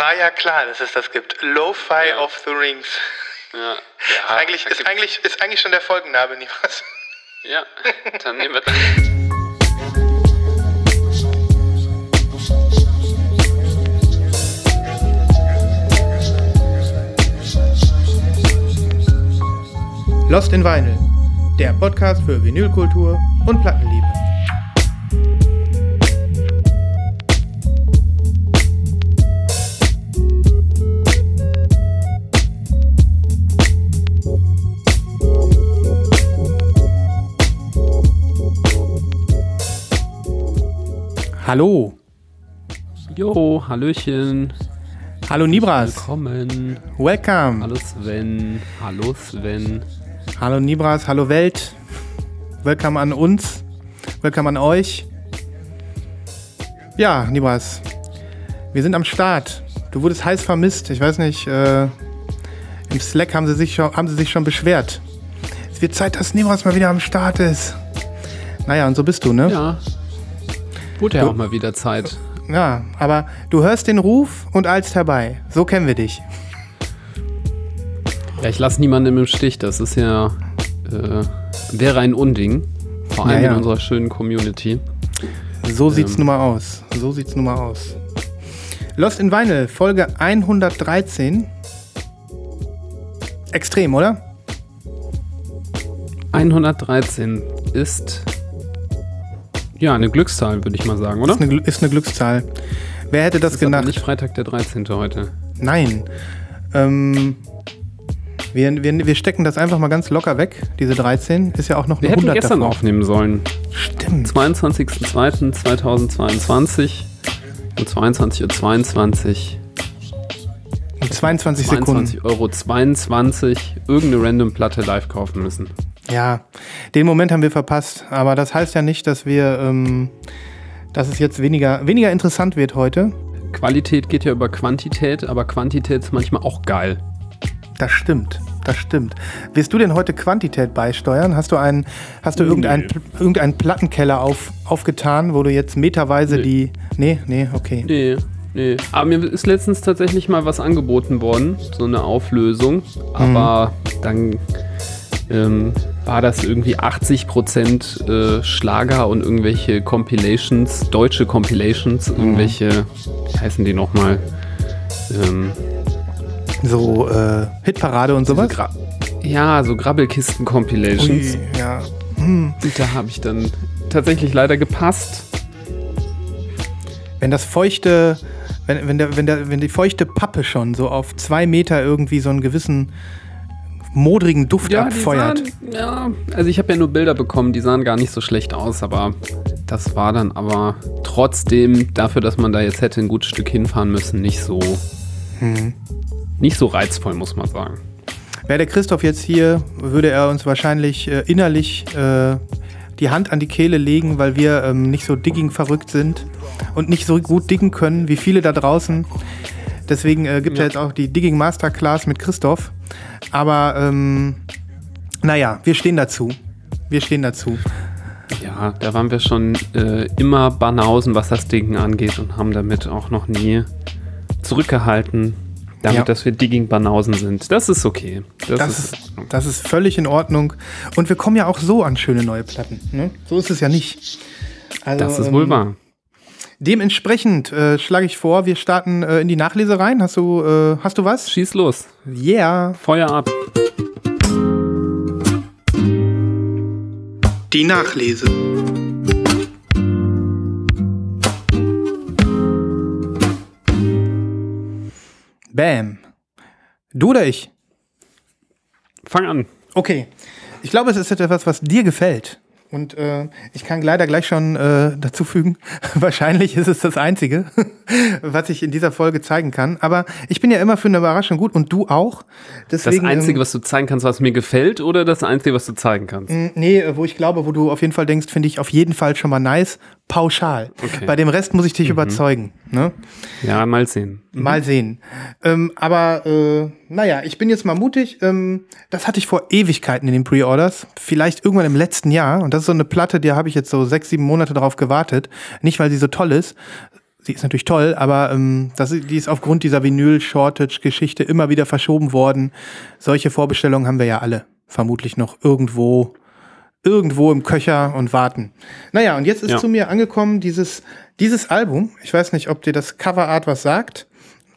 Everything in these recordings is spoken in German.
War ja klar, dass es das gibt. Lo-Fi Ja. of the Rings. Ja. Ist eigentlich, ist, eigentlich, ist eigentlich schon der Folgenname, nicht was? Ja, dann nehmen wir dann. Lost in Vinyl, der Podcast für Vinylkultur und Plattenliebe. Hallo. Jo, Hallöchen. Hallo Nibras. Willkommen. Welcome. Hallo Sven. Hallo Sven. Hallo Nibras, hallo Welt. Willkommen an uns. Willkommen an euch. Ja, Nibras, wir sind am Start. Du wurdest heiß vermisst. Ich weiß nicht, äh, im Slack haben sie, sich schon, haben sie sich schon beschwert. Es wird Zeit, dass Nibras mal wieder am Start ist. Naja, und so bist du, ne? Ja. Wurde ja auch mal wieder Zeit. Ja, aber du hörst den Ruf und eilst herbei. So kennen wir dich. Ja, ich lasse niemanden im Stich. Das ist ja. Äh, wäre ein Unding. Vor allem Ja, ja. in unserer schönen Community. So sieht's Ähm. nun mal aus. So sieht's nun mal aus. Lost in Vinyl, Folge 113. Extrem, oder? 113 ist. Ja, eine Glückszahl, würde ich mal sagen, oder? Ist eine, ist eine Glückszahl. Wer hätte das ist gedacht? nicht Freitag der 13. heute. Nein. Ähm, wir, wir, wir stecken das einfach mal ganz locker weg. Diese 13 ist ja auch noch Wir eine hätten 100 gestern davor. aufnehmen sollen. Stimmt. 22.02.2022 um 22.22 Uhr. In 22 Sekunden. 22 Euro 22 irgendeine random Platte live kaufen müssen. Ja, den Moment haben wir verpasst. Aber das heißt ja nicht, dass wir, ähm, dass es jetzt weniger, weniger interessant wird heute. Qualität geht ja über Quantität, aber Quantität ist manchmal auch geil. Das stimmt. Das stimmt. Wirst du denn heute Quantität beisteuern? Hast du einen, hast du irgendeinen, irgendeinen Plattenkeller auf, aufgetan, wo du jetzt meterweise Nee. die. Nee, nee, okay. Nee, nee. Aber mir ist letztens tatsächlich mal was angeboten worden, so eine Auflösung. Aber dann ähm, war das irgendwie 80% äh, Schlager und irgendwelche Compilations, deutsche Compilations, irgendwelche, wie heißen die nochmal? Ähm, So äh, Hitparade und sowas. Ja, so Grabbelkisten-Compilations. Ja. Hm. Da habe ich dann tatsächlich leider gepasst. Wenn das feuchte, wenn, wenn, der, wenn, der, wenn die feuchte Pappe schon so auf zwei Meter irgendwie so einen gewissen modrigen Duft die abfeuert. sahen, ja, also ich habe ja nur Bilder bekommen, die sahen gar nicht so schlecht aus, aber das war dann aber trotzdem dafür, dass man da jetzt hätte ein gutes Stück hinfahren müssen, nicht so, Hm. nicht so reizvoll, muss man sagen. Wäre der Christoph jetzt hier, würde er uns wahrscheinlich äh, innerlich äh, die Hand an die Kehle legen, weil wir ähm, nicht so digging verrückt sind und nicht so gut diggen können wie viele da draußen. Deswegen äh, gibt es Ja. ja jetzt auch die Digging Masterclass mit Christoph. Aber ähm, naja, wir stehen dazu. Wir stehen dazu. Ja, da waren wir schon äh, immer Banausen, was das Dingen angeht und haben damit auch noch nie zurückgehalten, damit, Ja. dass wir Digging Banausen sind. Das ist okay. Das, Das ist, das ist völlig in Ordnung. Und wir kommen ja auch so an schöne neue Platten. Ne? So ist es ja nicht. Also, das ist ähm, wohl wahr. Dementsprechend äh, schlage ich vor, wir starten äh, in die Nachlese rein. Hast du, äh, hast du was? Schieß los. Yeah. Feuer ab. Die Nachlese. Bam. Du oder ich? Fang an. Okay. Ich glaube, es ist etwas, was dir gefällt. Und äh, ich kann leider gleich schon äh, dazu fügen, wahrscheinlich ist es das Einzige, was ich in dieser Folge zeigen kann. Aber ich bin ja immer für eine Überraschung gut und du auch. Das Deswegen, Einzige, ähm, was du zeigen kannst, was mir gefällt, oder das Einzige, was du zeigen kannst? Mm, Nee, wo ich glaube, wo du auf jeden Fall denkst, finde ich auf jeden Fall schon mal nice. Pauschal. Okay. Bei dem Rest muss ich dich überzeugen. Ne? Ja, mal sehen. Mal sehen. Ähm, aber äh, naja, ich bin jetzt mal mutig. Ähm, das hatte ich vor Ewigkeiten in den Pre-Orders. Vielleicht irgendwann im letzten Jahr. Und das ist so eine Platte, die habe ich jetzt so sechs, sieben Monate darauf gewartet. Nicht, weil sie so toll ist, sie ist natürlich toll, aber ähm, das, die ist aufgrund dieser Vinyl-Shortage-Geschichte immer wieder verschoben worden. Solche Vorbestellungen haben wir ja alle vermutlich noch irgendwo irgendwo im Köcher und warten. Naja, und jetzt ist ja. zu mir angekommen dieses, dieses Album. Ich weiß nicht, ob dir das Coverart was sagt,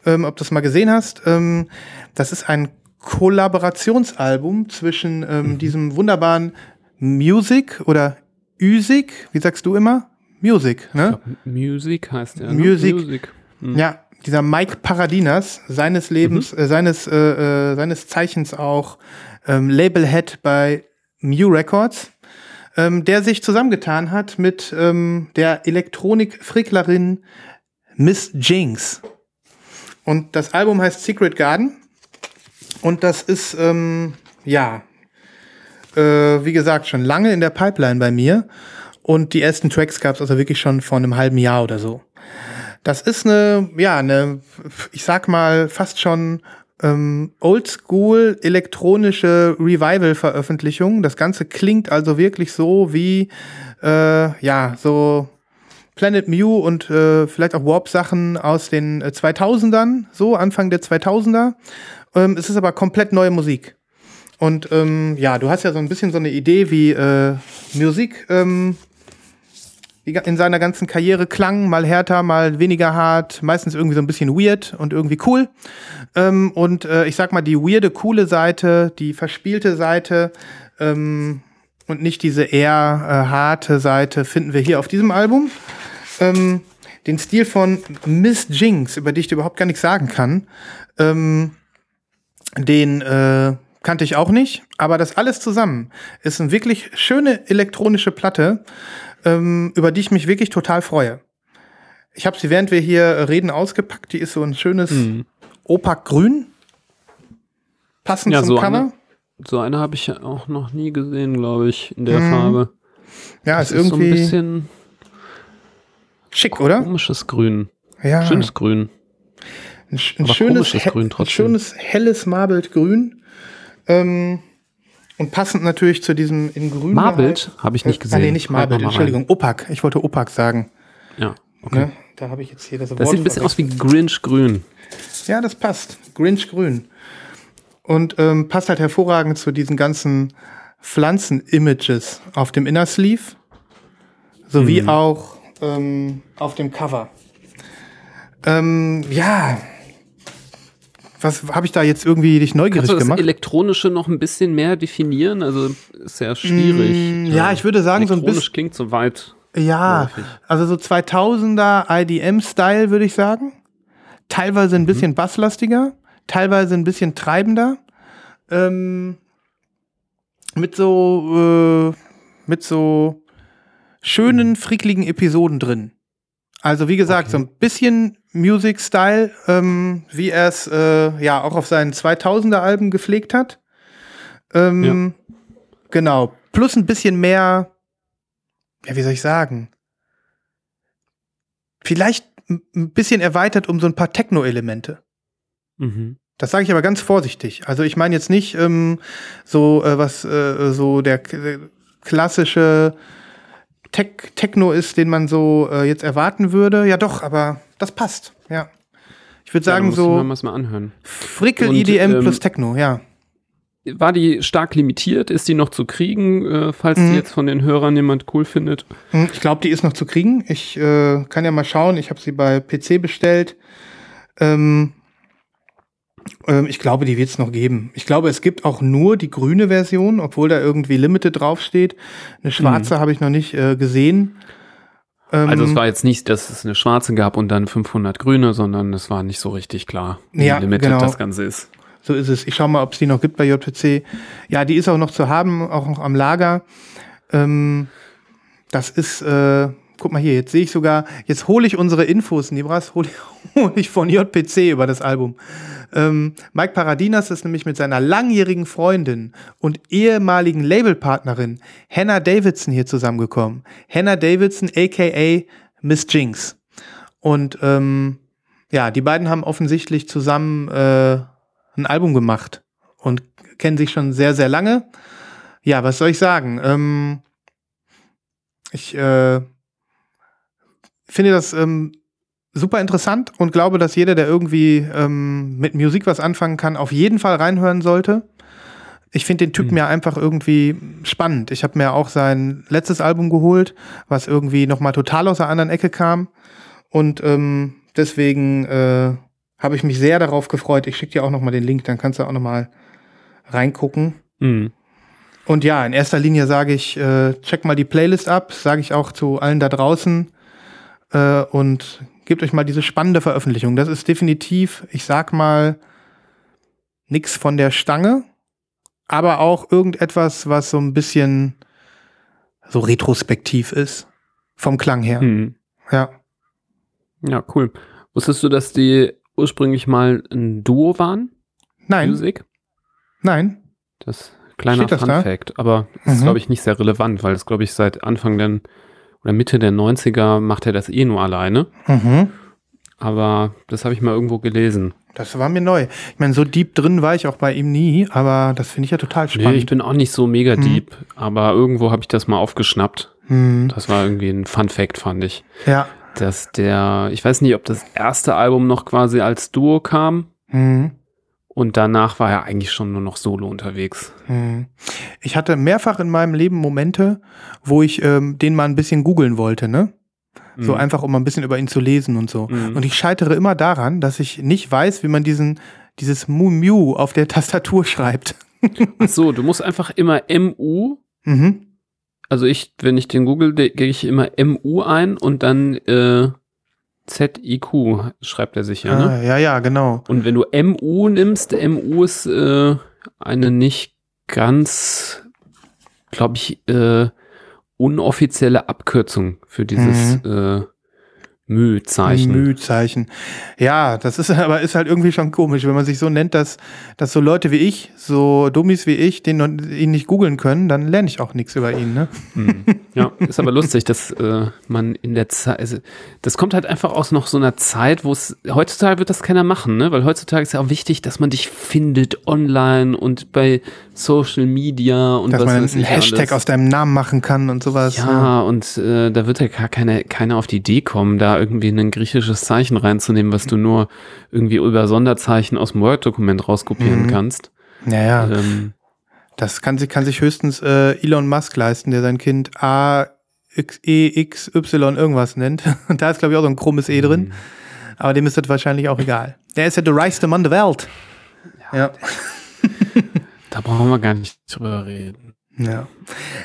ähm, ob du es mal gesehen hast. Ähm, das ist ein Kollaborationsalbum zwischen ähm, mhm. diesem wunderbaren Music oder Üsig, wie sagst du immer? Music, ne? Music heißt ja. Ne? Music. Music. Mhm. Ja, dieser Mike Paradinas, seines Lebens, mhm. äh, seines, äh, äh, seines Zeichens auch ähm, Labelhead bei Mew Records, ähm, der sich zusammengetan hat mit ähm, der Elektronik-Fricklerin Miss Jinx. Und das Album heißt Secret Garden. Und das ist, ähm, ja, äh, wie gesagt, schon lange in der Pipeline bei mir. Und die ersten Tracks gab es also wirklich schon vor einem halben Jahr oder so. Das ist eine, ja, eine, ich sag mal, fast schon ähm, oldschool elektronische Revival-Veröffentlichung. Das Ganze klingt also wirklich so wie, äh, ja, so Planet Mew und äh, vielleicht auch Warp-Sachen aus den äh, 2000ern, so Anfang der 2000er. Ähm, es ist aber komplett neue Musik. Und ähm, ja, du hast ja so ein bisschen so eine Idee, wie äh, Musik ähm, in seiner ganzen Karriere klang, mal härter, mal weniger hart, meistens irgendwie so ein bisschen weird und irgendwie cool. Ähm, und äh, ich sag mal, die weirde, coole Seite, die verspielte Seite ähm, und nicht diese eher äh, harte Seite finden wir hier auf diesem Album. Ähm, den Stil von Miss Jinx, über die ich dir überhaupt gar nichts sagen kann, ähm, den äh, kannte ich auch nicht, aber das alles zusammen ist eine wirklich schöne elektronische Platte ähm, über die ich mich wirklich total freue. Ich habe sie, während wir hier reden, ausgepackt. Die ist so ein schönes mhm. Opak-Grün. Passend ja, zum so Cover. Eine, so eine habe ich auch noch nie gesehen, glaube ich, in der mhm. Farbe. Ja, das ist irgendwie so ein bisschen schick, oder? Komisches Grün. Ja. Schönes Grün. Ein, ein schönes, Grün trotzdem. Ein schönes helles Marbelt Grün. Ähm, und passend natürlich zu diesem in grün. Marbelt habe ich nicht gesehen. Äh, nee, nicht Marbelt, Entschuldigung. Opak. Ich wollte Opak sagen. Ja, okay. Ne? Da habe ich jetzt hier das Wort. Das sieht ein bisschen aus wie Grinch grün. Ja, das passt. Grinch grün. Und ähm, passt halt hervorragend zu diesen ganzen Pflanzen-Images auf dem Inner Sleeve. Sowie mhm. auch ähm, auf dem Cover. Ähm, ja, was habe ich da jetzt irgendwie dich neugierig Kannst du das gemacht? Elektronische noch ein bisschen mehr definieren? Also ist ja schwierig. Mm, ja, ich würde sagen, so ein bisschen. klingt so weit. Ja, läufig. also so 2000er IDM-Style würde ich sagen. Teilweise ein mhm. bisschen mhm. basslastiger, teilweise ein bisschen treibender. Ähm, mit so, äh, mit so schönen, frickligen Episoden drin. Also wie gesagt, okay. so ein bisschen Music Style, ähm, wie er es äh, ja auch auf seinen 2000er Alben gepflegt hat. Ähm, ja. Genau. Plus ein bisschen mehr, ja, wie soll ich sagen? Vielleicht ein bisschen erweitert um so ein paar Techno-Elemente. Mhm. Das sage ich aber ganz vorsichtig. Also ich meine jetzt nicht ähm, so äh, was äh, so der klassische Tech Techno ist, den man so äh, jetzt erwarten würde. Ja, doch, aber das passt. Ja. Ich würde sagen, ja, so. Mal mal anhören. Frickel Und, EDM ähm, plus Techno, ja. War die stark limitiert? Ist die noch zu kriegen, äh, falls mhm. die jetzt von den Hörern jemand cool findet? Mhm, ich glaube, die ist noch zu kriegen. Ich äh, kann ja mal schauen. Ich habe sie bei PC bestellt. Ähm, ähm, ich glaube, die wird es noch geben. Ich glaube, es gibt auch nur die grüne Version, obwohl da irgendwie Limited draufsteht. Eine schwarze mhm. habe ich noch nicht äh, gesehen. Ähm, also es war jetzt nicht, dass es eine schwarze gab und dann 500 grüne, sondern es war nicht so richtig klar, wie ja, Limited genau. das Ganze ist. So ist es. Ich schaue mal, ob es die noch gibt bei JPC. Ja, die ist auch noch zu haben, auch noch am Lager. Ähm, das ist, äh, guck mal hier, jetzt sehe ich sogar, jetzt hole ich unsere Infos, Nibras, hole hol ich von JPC über das Album. Ähm, Mike Paradinas ist nämlich mit seiner langjährigen Freundin und ehemaligen Labelpartnerin Hannah Davidson hier zusammengekommen. Hannah Davidson, aka Miss Jinx. Und ähm, ja, die beiden haben offensichtlich zusammen äh, ein Album gemacht und kennen sich schon sehr, sehr lange. Ja, was soll ich sagen? Ähm, ich äh, finde das ähm, super interessant und glaube, dass jeder, der irgendwie ähm, mit Musik was anfangen kann, auf jeden Fall reinhören sollte. Ich finde den Typen Mhm. ja einfach irgendwie spannend. Ich habe mir auch sein letztes Album geholt, was irgendwie nochmal total aus der anderen Ecke kam. Und ähm, deswegen äh, habe ich mich sehr darauf gefreut. Ich schicke dir auch nochmal den Link, dann kannst du auch nochmal reingucken. Mhm. Und ja, in erster Linie sage ich, äh, check mal die Playlist ab, sage ich auch zu allen da draußen äh, und gebt euch mal diese spannende Veröffentlichung. Das ist definitiv, ich sag mal, nix von der Stange, aber auch irgendetwas, was so ein bisschen so retrospektiv ist. Vom Klang her. Mhm. Ja. Ja, cool. Wusstest du, dass die ursprünglich mal ein Duo waren? Nein, Music? nein. Das kleiner Steht das Fun da? Fact, aber das ist, Mhm. glaube ich, nicht sehr relevant, weil das, glaube ich, seit Anfang der oder Mitte der 90er macht er das eh nur alleine. Mhm. Aber das habe ich mal irgendwo gelesen. Das war mir neu. Ich meine, so deep drin war ich auch bei ihm nie, aber das finde ich ja total spannend. Nee, ich bin auch nicht so mega Mhm. deep, aber irgendwo habe ich das mal aufgeschnappt. Mhm. Das war irgendwie ein Fun Fact, fand ich. Ja. Dass der, ich weiß nicht, ob das erste Album noch quasi als Duo kam Mhm. Und danach war er eigentlich schon nur noch solo unterwegs. Hm. Ich hatte mehrfach in meinem Leben Momente, wo ich ähm, den mal ein bisschen googeln wollte, ne? So Mhm. einfach, um mal ein bisschen über ihn zu lesen und so. Mhm. Und ich scheitere immer daran, dass ich nicht weiß, wie man diesen, dieses Mu Mu auf der Tastatur schreibt. Ach so, du musst einfach immer MU Mhm. Also ich, wenn ich den google, gebe ich immer MU ein und dann äh, ZIQ schreibt er sich ja, ne? Ah, ja, ja, genau. Und wenn du MU nimmst, MU ist äh, eine nicht ganz, glaube ich, äh, unoffizielle Abkürzung für dieses äh, Mühzeichen. Mühzeichen. Ja, das ist aber ist halt irgendwie schon komisch, wenn man sich so nennt, dass, dass so Leute wie ich, so Dummies wie ich, den ihn nicht googeln können, dann lerne ich auch nichts über ihn, ne? Hm. Ja, ist aber lustig, dass äh, man in der Zeit, also, das kommt halt einfach aus noch so einer Zeit, wo es, heutzutage wird das keiner machen, ne? Weil heutzutage ist ja auch wichtig, dass man dich findet online und bei Social Media und Dass was man einen Hashtag alles. aus deinem Namen machen kann und sowas. ne? Ja, und äh, da wird ja gar keine, keiner auf die Idee kommen, da irgendwie ein griechisches Zeichen reinzunehmen, was du nur irgendwie über Sonderzeichen aus dem Word-Dokument rauskopieren Mhm. kannst. Naja, Ähm, das kann sich, kann sich höchstens äh, Elon Musk leisten, der sein Kind A, X, E, X, Y irgendwas nennt. Und da ist, glaube ich, auch so ein krummes E drin. Aber dem ist das wahrscheinlich auch egal. Der ist ja der reichste Mann der Welt. Ja. da brauchen wir gar nicht drüber reden. ja.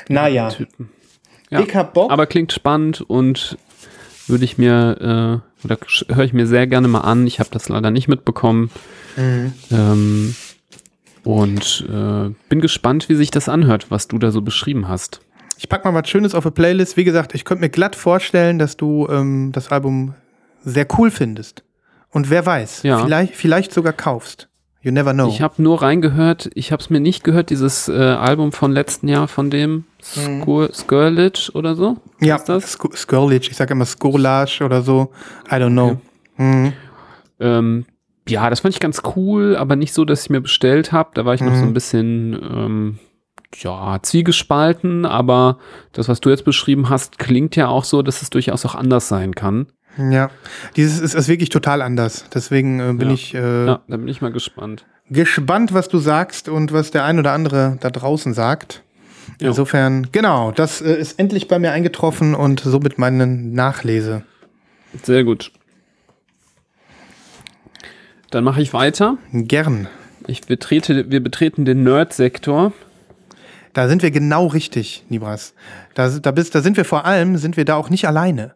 Naja. Typen. Ja. Ich hab Bock. Aber klingt spannend und würde ich mir, äh, oder höre ich mir sehr gerne mal an. Ich habe das leider nicht mitbekommen. Mhm. Ähm, und äh, bin gespannt, wie sich das anhört, was du da so beschrieben hast. Ich pack mal was Schönes auf eine Playlist. Wie gesagt, ich könnte mir glatt vorstellen, dass du ähm, das Album sehr cool findest. Und wer weiß, Ja. vielleicht, vielleicht sogar kaufst. You never know. Ich habe nur reingehört, ich habe es mir nicht gehört, dieses äh, Album von letzten Jahr von dem Mhm. Skur Skirlich oder so. ja, ist das? Sk- Skirlage. Ich sage immer Skurlage oder so. I don't know. Mhm. Ähm, ja, das fand ich ganz cool, aber nicht so, dass ich mir bestellt habe. Da war ich noch Mhm. so ein bisschen, ähm, ja, zwiegespalten, aber das, was du jetzt beschrieben hast, klingt ja auch so, dass es durchaus auch anders sein kann. Ja, dieses ist, ist wirklich total anders. Deswegen äh, bin Ja. ich äh, Ja, da bin ich mal gespannt. gespannt, was du sagst und was der ein oder andere da draußen sagt. Ja. Insofern, genau, das äh, ist endlich bei mir eingetroffen und somit meine Nachlese. Sehr gut. Dann mache ich weiter. Gern. Ich betrete, wir betreten den Nerd-Sektor. Da sind wir genau richtig, Nibras. Da, da, bist, da sind wir vor allem, sind wir da auch nicht alleine.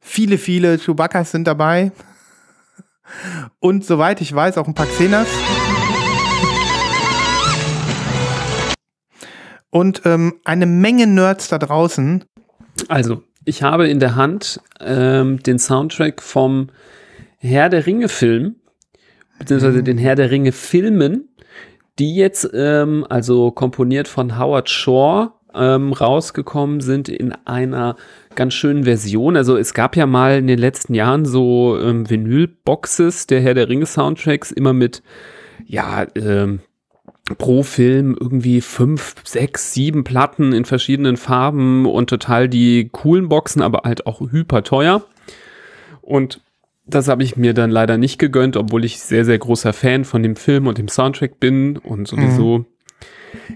Viele, viele Chewbaccas sind dabei. Und soweit ich weiß, auch ein paar Xenas. Und ähm, eine Menge Nerds da draußen. Also, ich habe in der Hand ähm, den Soundtrack vom Herr der Ringe Film, beziehungsweise den Herr der Ringe Filmen, die jetzt, ähm, also komponiert von Howard Shore, ähm, rausgekommen sind in einer ganz schönen Version. Also es gab ja mal in den letzten Jahren so ähm, Vinyl-Boxes der Herr der Ringe Soundtracks, immer mit, ja, ähm, pro Film irgendwie fünf, sechs, sieben Platten in verschiedenen Farben und total die coolen Boxen, aber halt auch hyper teuer. Und das habe ich mir dann leider nicht gegönnt, obwohl ich sehr, sehr großer Fan von dem Film und dem Soundtrack bin und sowieso mhm.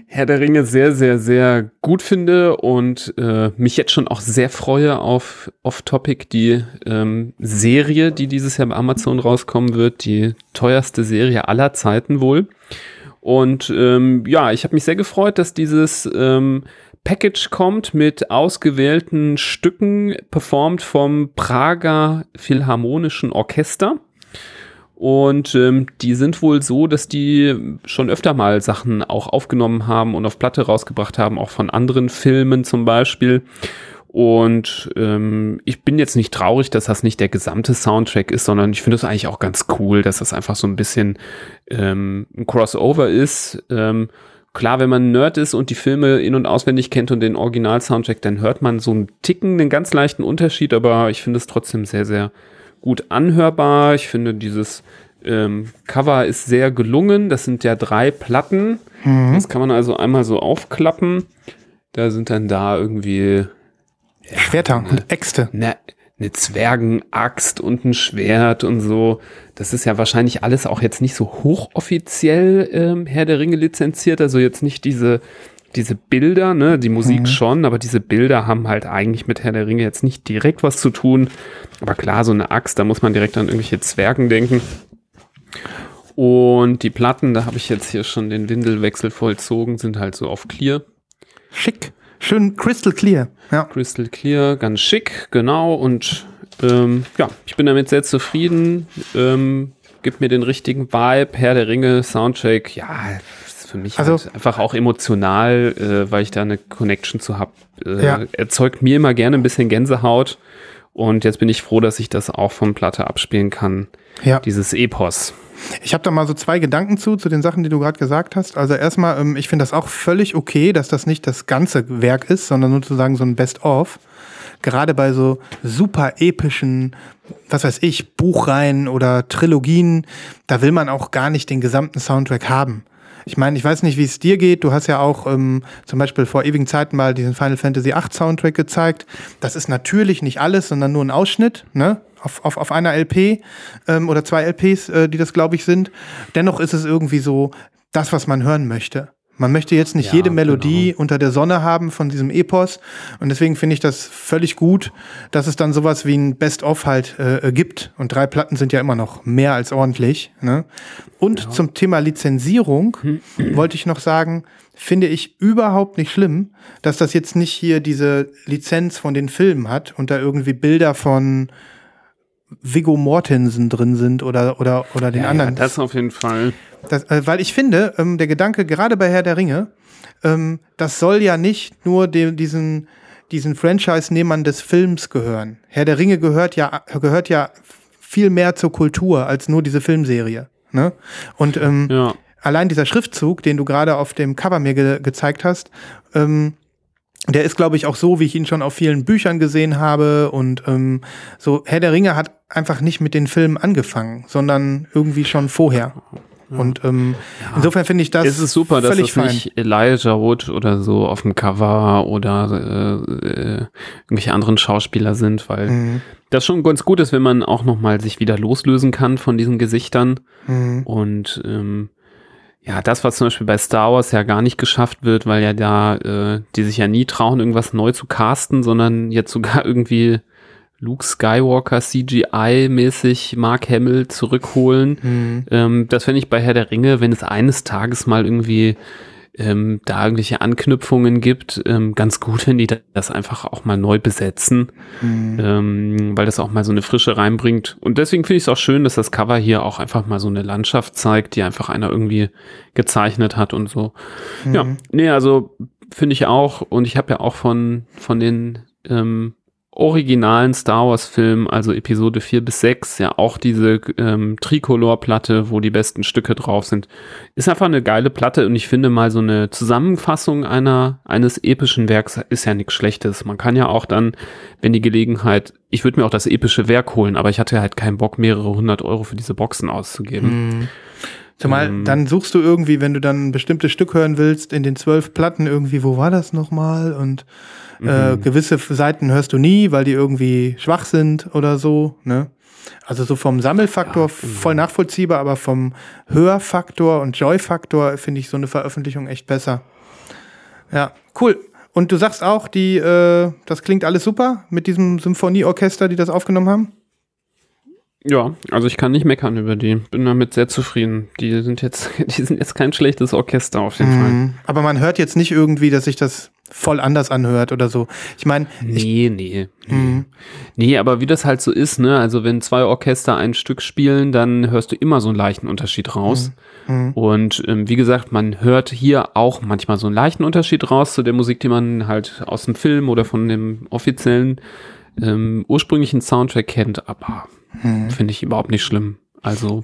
Herr der Ringe sehr, sehr, sehr gut finde und äh, mich jetzt schon auch sehr freue auf Off-Topic, die ähm, Serie, die dieses Jahr bei Amazon rauskommen wird, die teuerste Serie aller Zeiten wohl. Und ähm, ja, ich habe mich sehr gefreut, dass dieses ähm, Package kommt mit ausgewählten Stücken, performt vom Prager Philharmonischen Orchester. Und ähm, die sind wohl so, dass die schon öfter mal Sachen auch aufgenommen haben und auf Platte rausgebracht haben, auch von anderen Filmen zum Beispiel. Und ähm, ich bin jetzt nicht traurig, dass das nicht der gesamte Soundtrack ist, sondern ich finde es eigentlich auch ganz cool, dass das einfach so ein bisschen ähm, ein Crossover ist. Ähm, klar, wenn man Nerd ist und die Filme in- und auswendig kennt und den Original-Soundtrack, dann hört man so einen Ticken, einen ganz leichten Unterschied, aber ich finde es trotzdem sehr, sehr gut anhörbar. Ich finde, dieses ähm, Cover ist sehr gelungen. Das sind ja drei Platten. Mhm. Das kann man also einmal so aufklappen. Da sind dann da irgendwie ja, Schwerter und Äxte. Ne, eine Zwergenaxt und ein Schwert und so. Das ist ja wahrscheinlich alles auch jetzt nicht so hochoffiziell ähm, Herr der Ringe lizenziert. Also jetzt nicht diese diese Bilder, ne, die Musik mhm. schon, aber diese Bilder haben halt eigentlich mit Herr der Ringe jetzt nicht direkt was zu tun. Aber klar, so eine Axt, da muss man direkt an irgendwelche Zwergen denken. Und die Platten, da habe ich jetzt hier schon den Windelwechsel vollzogen, sind halt so auf Clear. Schick. Schön crystal clear. Ja. Crystal clear, ganz schick, genau. Und ähm, ja, ich bin damit sehr zufrieden. Ähm, gibt mir den richtigen Vibe. Herr der Ringe, Soundtrack, ja, für mich also, halt einfach auch emotional, äh, weil ich da eine Connection zu habe. Äh, ja. Erzeugt mir immer gerne ein bisschen Gänsehaut. Und jetzt bin ich froh, dass ich das auch von Platte abspielen kann. Ja. Dieses Epos. Ich habe da mal so zwei Gedanken zu, zu den Sachen, die du gerade gesagt hast. Also erstmal, ähm, ich finde das auch völlig okay, dass das nicht das ganze Werk ist, sondern sozusagen so ein Best-of. Gerade bei so super epischen, was weiß ich, Buchreihen oder Trilogien, da will man auch gar nicht den gesamten Soundtrack haben. Ich meine, ich weiß nicht, wie es dir geht. Du hast ja auch ähm, zum Beispiel vor ewigen Zeiten mal diesen Final Fantasy VIII Soundtrack gezeigt. Das ist natürlich nicht alles, sondern nur ein Ausschnitt, ne? Auf, auf, auf einer LP ähm, oder zwei LPs, äh, die das, glaube ich, sind. Dennoch ist es irgendwie so das, was man hören möchte. Man möchte jetzt nicht ja, jede Melodie genau. unter der Sonne haben von diesem Epos. Und deswegen finde ich das völlig gut, dass es dann sowas wie ein Best-of halt äh, gibt. Und drei Platten sind ja immer noch mehr als ordentlich. Ne? Und ja. zum Thema Lizenzierung wollte ich noch sagen, finde ich überhaupt nicht schlimm, dass das jetzt nicht hier diese Lizenz von den Filmen hat und da irgendwie Bilder von Viggo Mortensen drin sind oder, oder, oder den ja, anderen. Ja, das auf jeden Fall. Das, äh, weil ich finde, ähm, der Gedanke, gerade bei Herr der Ringe, ähm, das soll ja nicht nur dem, diesen, diesen Franchise-Nehmern des Films gehören. Herr der Ringe gehört ja, gehört ja viel mehr zur Kultur als nur diese Filmserie. Ne? Und ähm, ja. allein dieser Schriftzug, den du gerade auf dem Cover mir ge gezeigt hast, ähm, der ist, glaube ich, auch so, wie ich ihn schon auf vielen Büchern gesehen habe. Und ähm, so, Herr der Ringe hat einfach nicht mit den Filmen angefangen, sondern irgendwie schon vorher. Und ähm, ja. insofern finde ich das. Es ist super, dass es fein. nicht Elijah Wood oder so auf dem Cover oder äh, äh, irgendwelche anderen Schauspieler sind, weil mhm. das schon ganz gut ist, wenn man auch nochmal sich wieder loslösen kann von diesen Gesichtern. Mhm. Und ähm, ja, das, was zum Beispiel bei Star Wars ja gar nicht geschafft wird, weil ja da äh, die sich ja nie trauen, irgendwas neu zu casten, sondern jetzt sogar irgendwie Luke Skywalker CGI-mäßig Mark Hamill zurückholen. Mhm. Ähm, das fände ich bei Herr der Ringe, wenn es eines Tages mal irgendwie ähm, da irgendwelche Anknüpfungen gibt, ähm, ganz gut, wenn die das einfach auch mal neu besetzen, mhm. weil das auch mal so eine Frische reinbringt. Und deswegen finde ich es auch schön, dass das Cover hier auch einfach mal so eine Landschaft zeigt, die einfach einer irgendwie gezeichnet hat und so. Mhm. Ja, nee, also finde ich auch. Und ich habe ja auch von, von den ähm, originalen Star Wars-Film, also Episode 4 bis 6, ja auch diese ähm, Tricolor-Platte, wo die besten Stücke drauf sind. Ist einfach eine geile Platte und ich finde mal so eine Zusammenfassung einer, eines epischen Werks ist ja nichts Schlechtes. Man kann ja auch dann, wenn die Gelegenheit, ich würde mir auch das epische Werk holen, aber ich hatte halt keinen Bock, mehrere hundert Euro für diese Boxen auszugeben. Mhm. Zumal ähm, dann suchst du irgendwie, wenn du dann ein bestimmtes Stück hören willst, in den zwölf Platten irgendwie, wo war das nochmal? Und äh, mhm. gewisse Seiten hörst du nie, weil die irgendwie schwach sind oder so. Ne? Also so vom Sammelfaktor Ja, genau. voll nachvollziehbar, aber vom Hörfaktor und Joy-Faktor finde ich so eine Veröffentlichung echt besser. Ja, cool. Und du sagst auch, die, äh, das klingt alles super mit diesem Symphonieorchester, die das aufgenommen haben? Ja, also ich kann nicht meckern über die. Bin damit sehr zufrieden. Die sind jetzt, die sind jetzt kein schlechtes Orchester auf jeden Fall. Mhm. Aber man hört jetzt nicht irgendwie, dass sich das voll anders anhört oder so. Ich meine, Nee, nee. Nee. Mhm. nee, aber wie das halt so ist, ne? Also wenn zwei Orchester ein Stück spielen, dann hörst du immer so einen leichten Unterschied raus. Mhm. Und ähm, wie gesagt, man hört hier auch manchmal so einen leichten Unterschied raus zu der Musik, die man halt aus dem Film oder von dem offiziellen ähm, ursprünglichen Soundtrack kennt, aber Mhm. finde ich überhaupt nicht schlimm. Also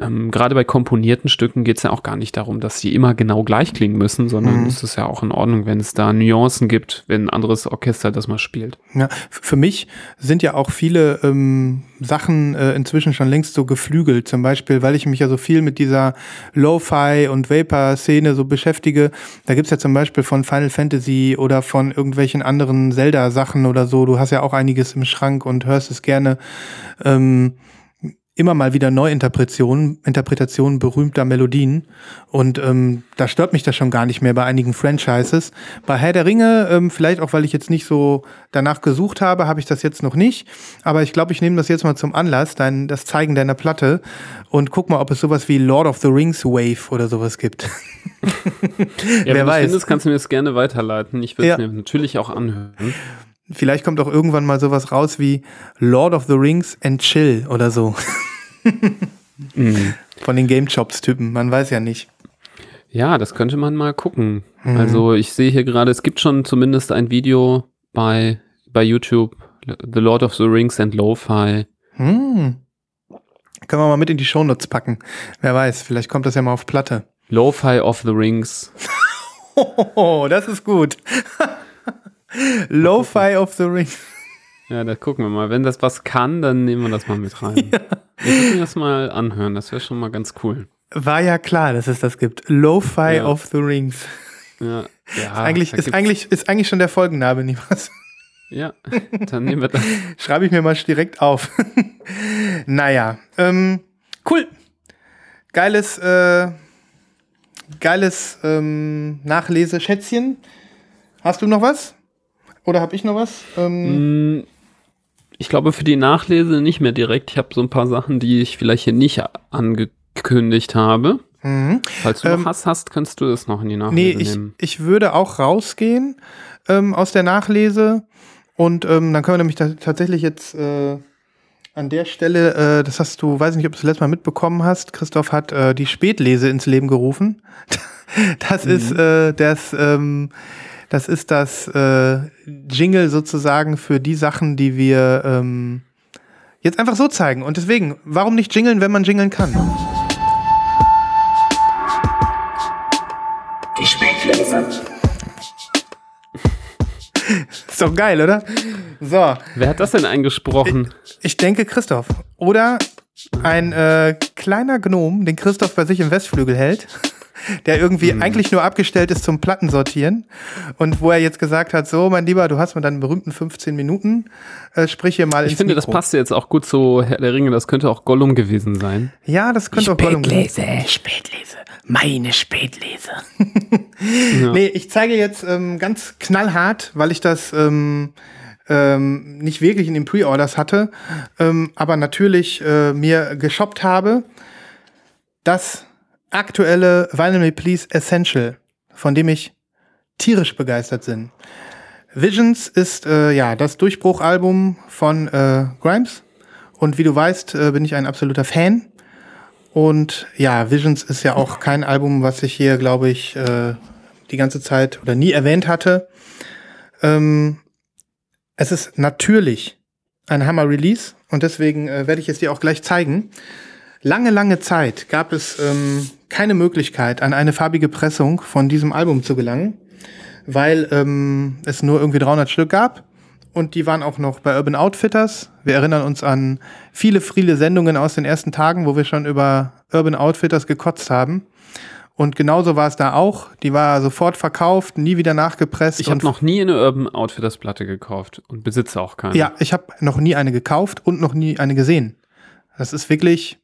ähm, gerade bei komponierten Stücken geht es ja auch gar nicht darum, dass sie immer genau gleich klingen müssen, sondern Mhm. es ist ja auch in Ordnung, wenn es da Nuancen gibt, wenn ein anderes Orchester das mal spielt. Ja, für mich sind ja auch viele ähm, Sachen äh, inzwischen schon längst so geflügelt. Zum Beispiel, weil ich mich ja so viel mit dieser Lo-Fi und Vapor-Szene so beschäftige. Da gibt's ja zum Beispiel von Final Fantasy oder von irgendwelchen anderen Zelda-Sachen oder so. Du hast ja auch einiges im Schrank und hörst es gerne. Ähm, immer mal wieder Neuinterpretationen Interpretationen berühmter Melodien. Und ähm, da stört mich das schon gar nicht mehr bei einigen Franchises. Bei Herr der Ringe, ähm, vielleicht auch, weil ich jetzt nicht so danach gesucht habe, habe ich das jetzt noch nicht. Aber ich glaube, ich nehme das jetzt mal zum Anlass, dein, das Zeigen deiner Platte und guck mal, ob es sowas wie Lord of the Rings Wave oder sowas gibt. Ja, Wer wenn weiß. findest, kannst du mir das gerne weiterleiten. Ich würde es Ja. mir natürlich auch anhören. Vielleicht kommt auch irgendwann mal sowas raus wie Lord of the Rings and Chill oder so. Mhm. Von den Game Chops-Typen. Man weiß ja nicht. Ja, das könnte man mal gucken. Mhm. Also ich sehe hier gerade, es gibt schon zumindest ein Video bei, bei YouTube, The Lord of the Rings and Lo-Fi. Hm. Können wir mal mit in die Shownotes packen. Wer weiß, vielleicht kommt das ja mal auf Platte. Lo-Fi of the Rings. Oh, das ist gut. Lo-Fi of the Ring. Ja, da gucken wir mal. Wenn das was kann, dann nehmen wir das mal mit rein. Ich würde mir das mal anhören, das wäre schon mal ganz cool. War ja klar, dass es das gibt. Lo-Fi Ja. of the Rings. Ja, ja eigentlich, da ist, eigentlich, ist eigentlich schon der Folgenname, was? Ja, dann nehmen wir das. Schreibe ich mir mal direkt auf. naja, ähm, cool. Geiles, äh, geiles ähm, Nachleseschätzchen. Hast du noch was? Oder habe ich noch was? Ähm, Mm, Ich glaube, für die Nachlese nicht mehr direkt. Ich habe so ein paar Sachen, die ich vielleicht hier nicht angekündigt habe. mhm. Falls du Ähm, noch hast, hast, kannst du das noch in die Nee, Nachlese ich, nehmen. ich würde auch rausgehen ähm, aus der Nachlese. Und ähm, dann können wir nämlich ta tatsächlich jetzt äh, an der Stelle, äh, das hast du, weiß nicht, ob du das letzte Mal mitbekommen hast, Christoph hat äh, die Spätlese ins Leben gerufen. Das ist äh, das, ähm, das ist das äh, Jingle sozusagen für die Sachen, die wir ähm, jetzt einfach so zeigen. Und deswegen, warum nicht jingeln, wenn man jingeln kann? Die Spätlese. Ist doch geil, oder? So, Wer hat das denn eingesprochen? Ich denke Christoph. Oder ein äh, kleiner Gnom, den Christoph bei sich im Westflügel hält, der irgendwie Mhm. eigentlich nur abgestellt ist zum Plattensortieren. Und wo er jetzt gesagt hat, so, mein Lieber, du hast mit deinen berühmten 15 Minuten, äh, sprich hier mal Ich ins finde, das Mikro. passt jetzt auch gut zu Herr der Ringe. Das könnte auch Gollum gewesen sein. Ja, das könnte auch Gollum sein. Spätlese. Spätlese. Meine Spätlese. Ja. Nee, ich zeige jetzt ähm, ganz knallhart, weil ich das ähm, ähm, nicht wirklich in den Pre-Orders hatte, ähm, aber natürlich äh, mir geshoppt habe, das aktuelle Vinyl Me Please Essential, von dem ich tierisch begeistert bin. Visions ist äh, ja das Durchbruchalbum von äh, Grimes und wie du weißt, äh, bin ich ein absoluter Fan. Und ja, Visions ist ja auch kein Album, was ich hier, glaube ich, äh, die ganze Zeit oder nie erwähnt hatte. Ähm, es ist natürlich ein Hammer-Release und deswegen äh, werde ich es dir auch gleich zeigen. Lange, lange Zeit gab es ähm, keine Möglichkeit, an eine farbige Pressung von diesem Album zu gelangen, weil ähm, es nur irgendwie 300 Stück gab und die waren auch noch bei Urban Outfitters. Wir erinnern uns an viele, viele Sendungen aus den ersten Tagen, wo wir schon über Urban Outfitters gekotzt haben. Und genauso war es da auch. Die war sofort verkauft, nie wieder nachgepresst. Ich habe noch nie eine Urban Outfitters Platte gekauft und besitze auch keine. Ja, ich habe noch nie eine gekauft und noch nie eine gesehen. Das ist wirklich.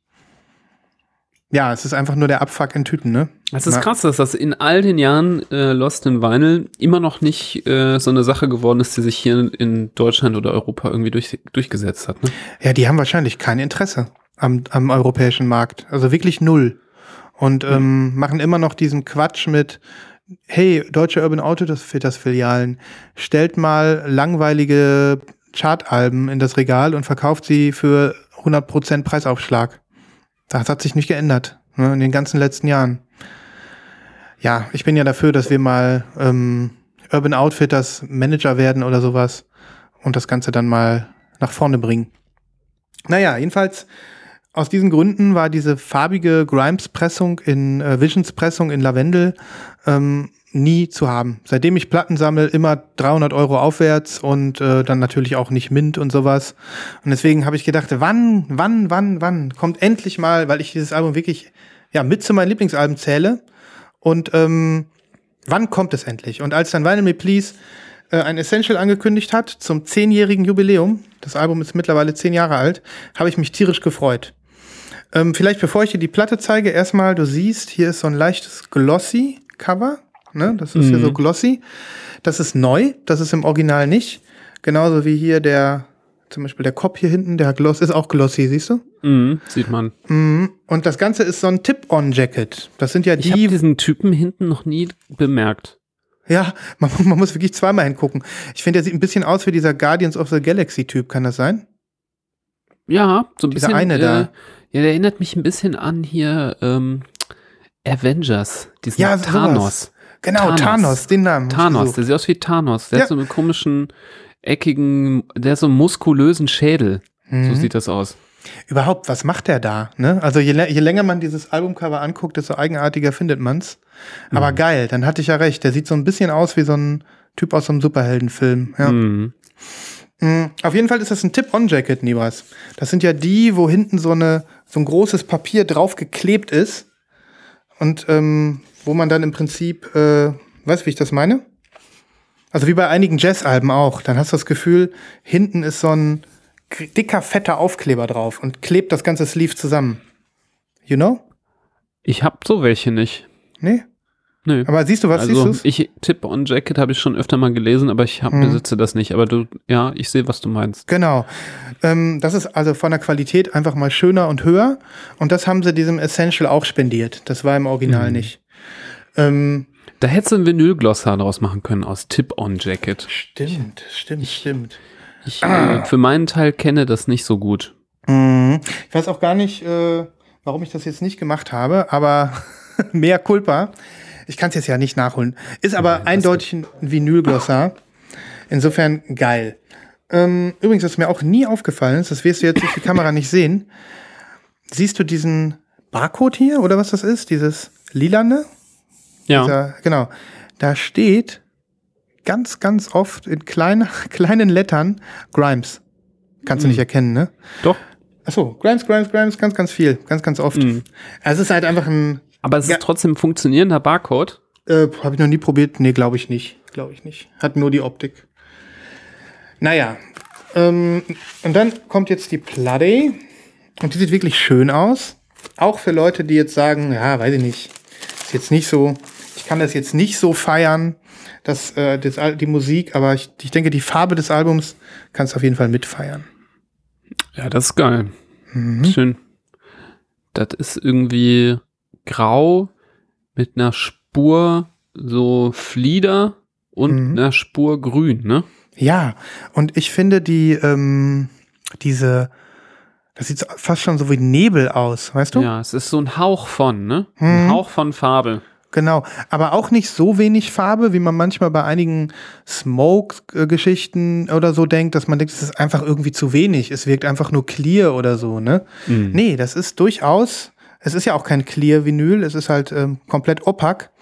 Ja, es ist einfach nur der Abfuck in Tüten, ne? Es ist Ja. krass, dass das in all den Jahren äh, Lost in Vinyl immer noch nicht äh, so eine Sache geworden ist, die sich hier in Deutschland oder Europa irgendwie durch, durchgesetzt hat. Ne? Ja, die haben wahrscheinlich kein Interesse am, am europäischen Markt. Also wirklich null. Und ähm, machen immer noch diesen Quatsch mit, hey, deutsche Urban Outfitters Filialen, stellt mal langweilige Chartalben in das Regal und verkauft sie für 100% Preisaufschlag. Das hat sich nicht geändert ne, in den ganzen letzten Jahren. Ja, ich bin ja dafür, dass wir mal ähm, Urban Outfitters Manager werden oder sowas und das Ganze dann mal nach vorne bringen. Naja, jedenfalls aus diesen Gründen war diese farbige Grimes-Pressung in äh, Visions-Pressung in Lavendel ähm, nie zu haben. Seitdem ich Platten sammle, immer 300 Euro aufwärts und äh, dann natürlich auch nicht Mint und sowas. Und deswegen habe ich gedacht, wann, wann, wann, wann kommt endlich mal, weil ich dieses Album wirklich ja mit zu meinen Lieblingsalben zähle. Und ähm, wann kommt es endlich? Und als dann Vinyl Me Please äh, ein Essential angekündigt hat zum zehnjährigen Jubiläum, das Album ist mittlerweile zehn Jahre alt, habe ich mich tierisch gefreut. Ähm, vielleicht bevor ich dir die Platte zeige, erstmal, du siehst, hier ist so ein leichtes Glossy-Cover. Ne? Das ist hier so glossy. Das ist neu, das ist im Original nicht. Genauso wie hier der, zum Beispiel der Kopf hier hinten, der Gloss ist auch glossy, siehst du? Mhm, sieht man. Mhm. Und das Ganze ist so ein Tip-On-Jacket. Das sind ja Ich habe die, diesen Typen hinten noch nie bemerkt. ja, man, man muss wirklich zweimal hingucken. Ich finde, der sieht ein bisschen aus wie dieser Guardians of the Galaxy-Typ, kann das sein? Ja, so ein Dieser bisschen. eine äh, da. Ja, der erinnert mich ein bisschen an hier ähm, Avengers, diesen Ja, sowas. Genau, Thanos. Thanos, den Namen. Thanos, der sieht aus wie Thanos. Der Ja. hat so einen komischen, eckigen, der hat so einen muskulösen Schädel. So Mhm. sieht das aus. Überhaupt, was macht der da? Ne? Also je, je länger man dieses Albumcover anguckt, desto eigenartiger findet man's. Aber Mhm. geil, dann hatte ich ja recht. Der sieht so ein bisschen aus wie so ein Typ aus so einem Superheldenfilm. Ja. Mhm. Mm, Auf jeden Fall ist das ein Tip-On-Jacket, Nibas. Das sind ja die, wo hinten so, eine, so ein großes Papier drauf geklebt ist. Und ähm, wo man dann im Prinzip, äh, weißt du, wie ich das meine? Also wie bei einigen Jazz-Alben auch. Dann hast du das Gefühl, hinten ist so ein dicker, fetter Aufkleber drauf und klebt das ganze Sleeve zusammen. You know? Ich hab so welche nicht. Nee? Nö. Aber siehst du was? also siehst du's? ich Tip on Jacket habe ich schon öfter mal gelesen, aber ich hab, Mhm. besitze das nicht. Aber du, ja, ich sehe, was du meinst. Genau. Ähm, das ist also von der Qualität einfach mal schöner und höher. Und das haben sie diesem Essential auch spendiert. Das war im Original Mhm. nicht. Ähm, Da hättest du ein Vinylglossar draus machen können aus Tip on Jacket. stimmt, stimmt, stimmt. Ich äh, für meinen Teil kenne das nicht so gut. Mhm. Ich weiß auch gar nicht, äh, warum ich das jetzt nicht gemacht habe, aber mehr Culpa. Ich kann es jetzt ja nicht nachholen. Ist aber Nein, eindeutig ein Vinylglossar. Insofern geil. Ähm, übrigens, was mir auch nie aufgefallen ist, das wirst du jetzt durch die Kamera nicht sehen. Siehst du diesen Barcode hier oder was das ist? Dieses lilane? Ja. Dieser, genau. Da steht ganz, ganz oft in kleine, kleinen Lettern Grimes. Kannst du nicht erkennen, ne? Doch. Achso, Grimes, Grimes, Grimes, ganz, ganz viel. Ganz, ganz oft. Mhm. Also es ist halt einfach ein, Aber es ist trotzdem ein funktionierender Barcode. äh, habe ich noch nie probiert. Nee, glaube ich nicht. Glaube ich nicht. Hat nur die Optik. Naja. Ähm, und dann kommt jetzt die Platte. Und die sieht wirklich schön aus. Auch für Leute, die jetzt sagen, ja, weiß ich nicht. Ist jetzt nicht so, ich kann das jetzt nicht so feiern, das, äh, das, die Musik, aber ich, ich denke, die Farbe des Albums kannst du auf jeden Fall mitfeiern. Ja, das ist geil. Mhm. Schön. Das ist irgendwie grau mit einer Spur so Flieder und Mhm. einer Spur grün, ne? Ja, und ich finde die, ähm, diese, das sieht fast schon so wie Nebel aus, weißt du? Ja, es ist so ein Hauch von, ne? Mhm. Ein Hauch von Farbe. Genau, aber auch nicht so wenig Farbe, wie man manchmal bei einigen Smoke-Geschichten oder so denkt, dass man denkt, es ist einfach irgendwie zu wenig, es wirkt einfach nur clear oder so, ne? Mhm. Nee, das ist durchaus, es ist ja auch kein Clear-Vinyl, es ist halt ähm, komplett opak.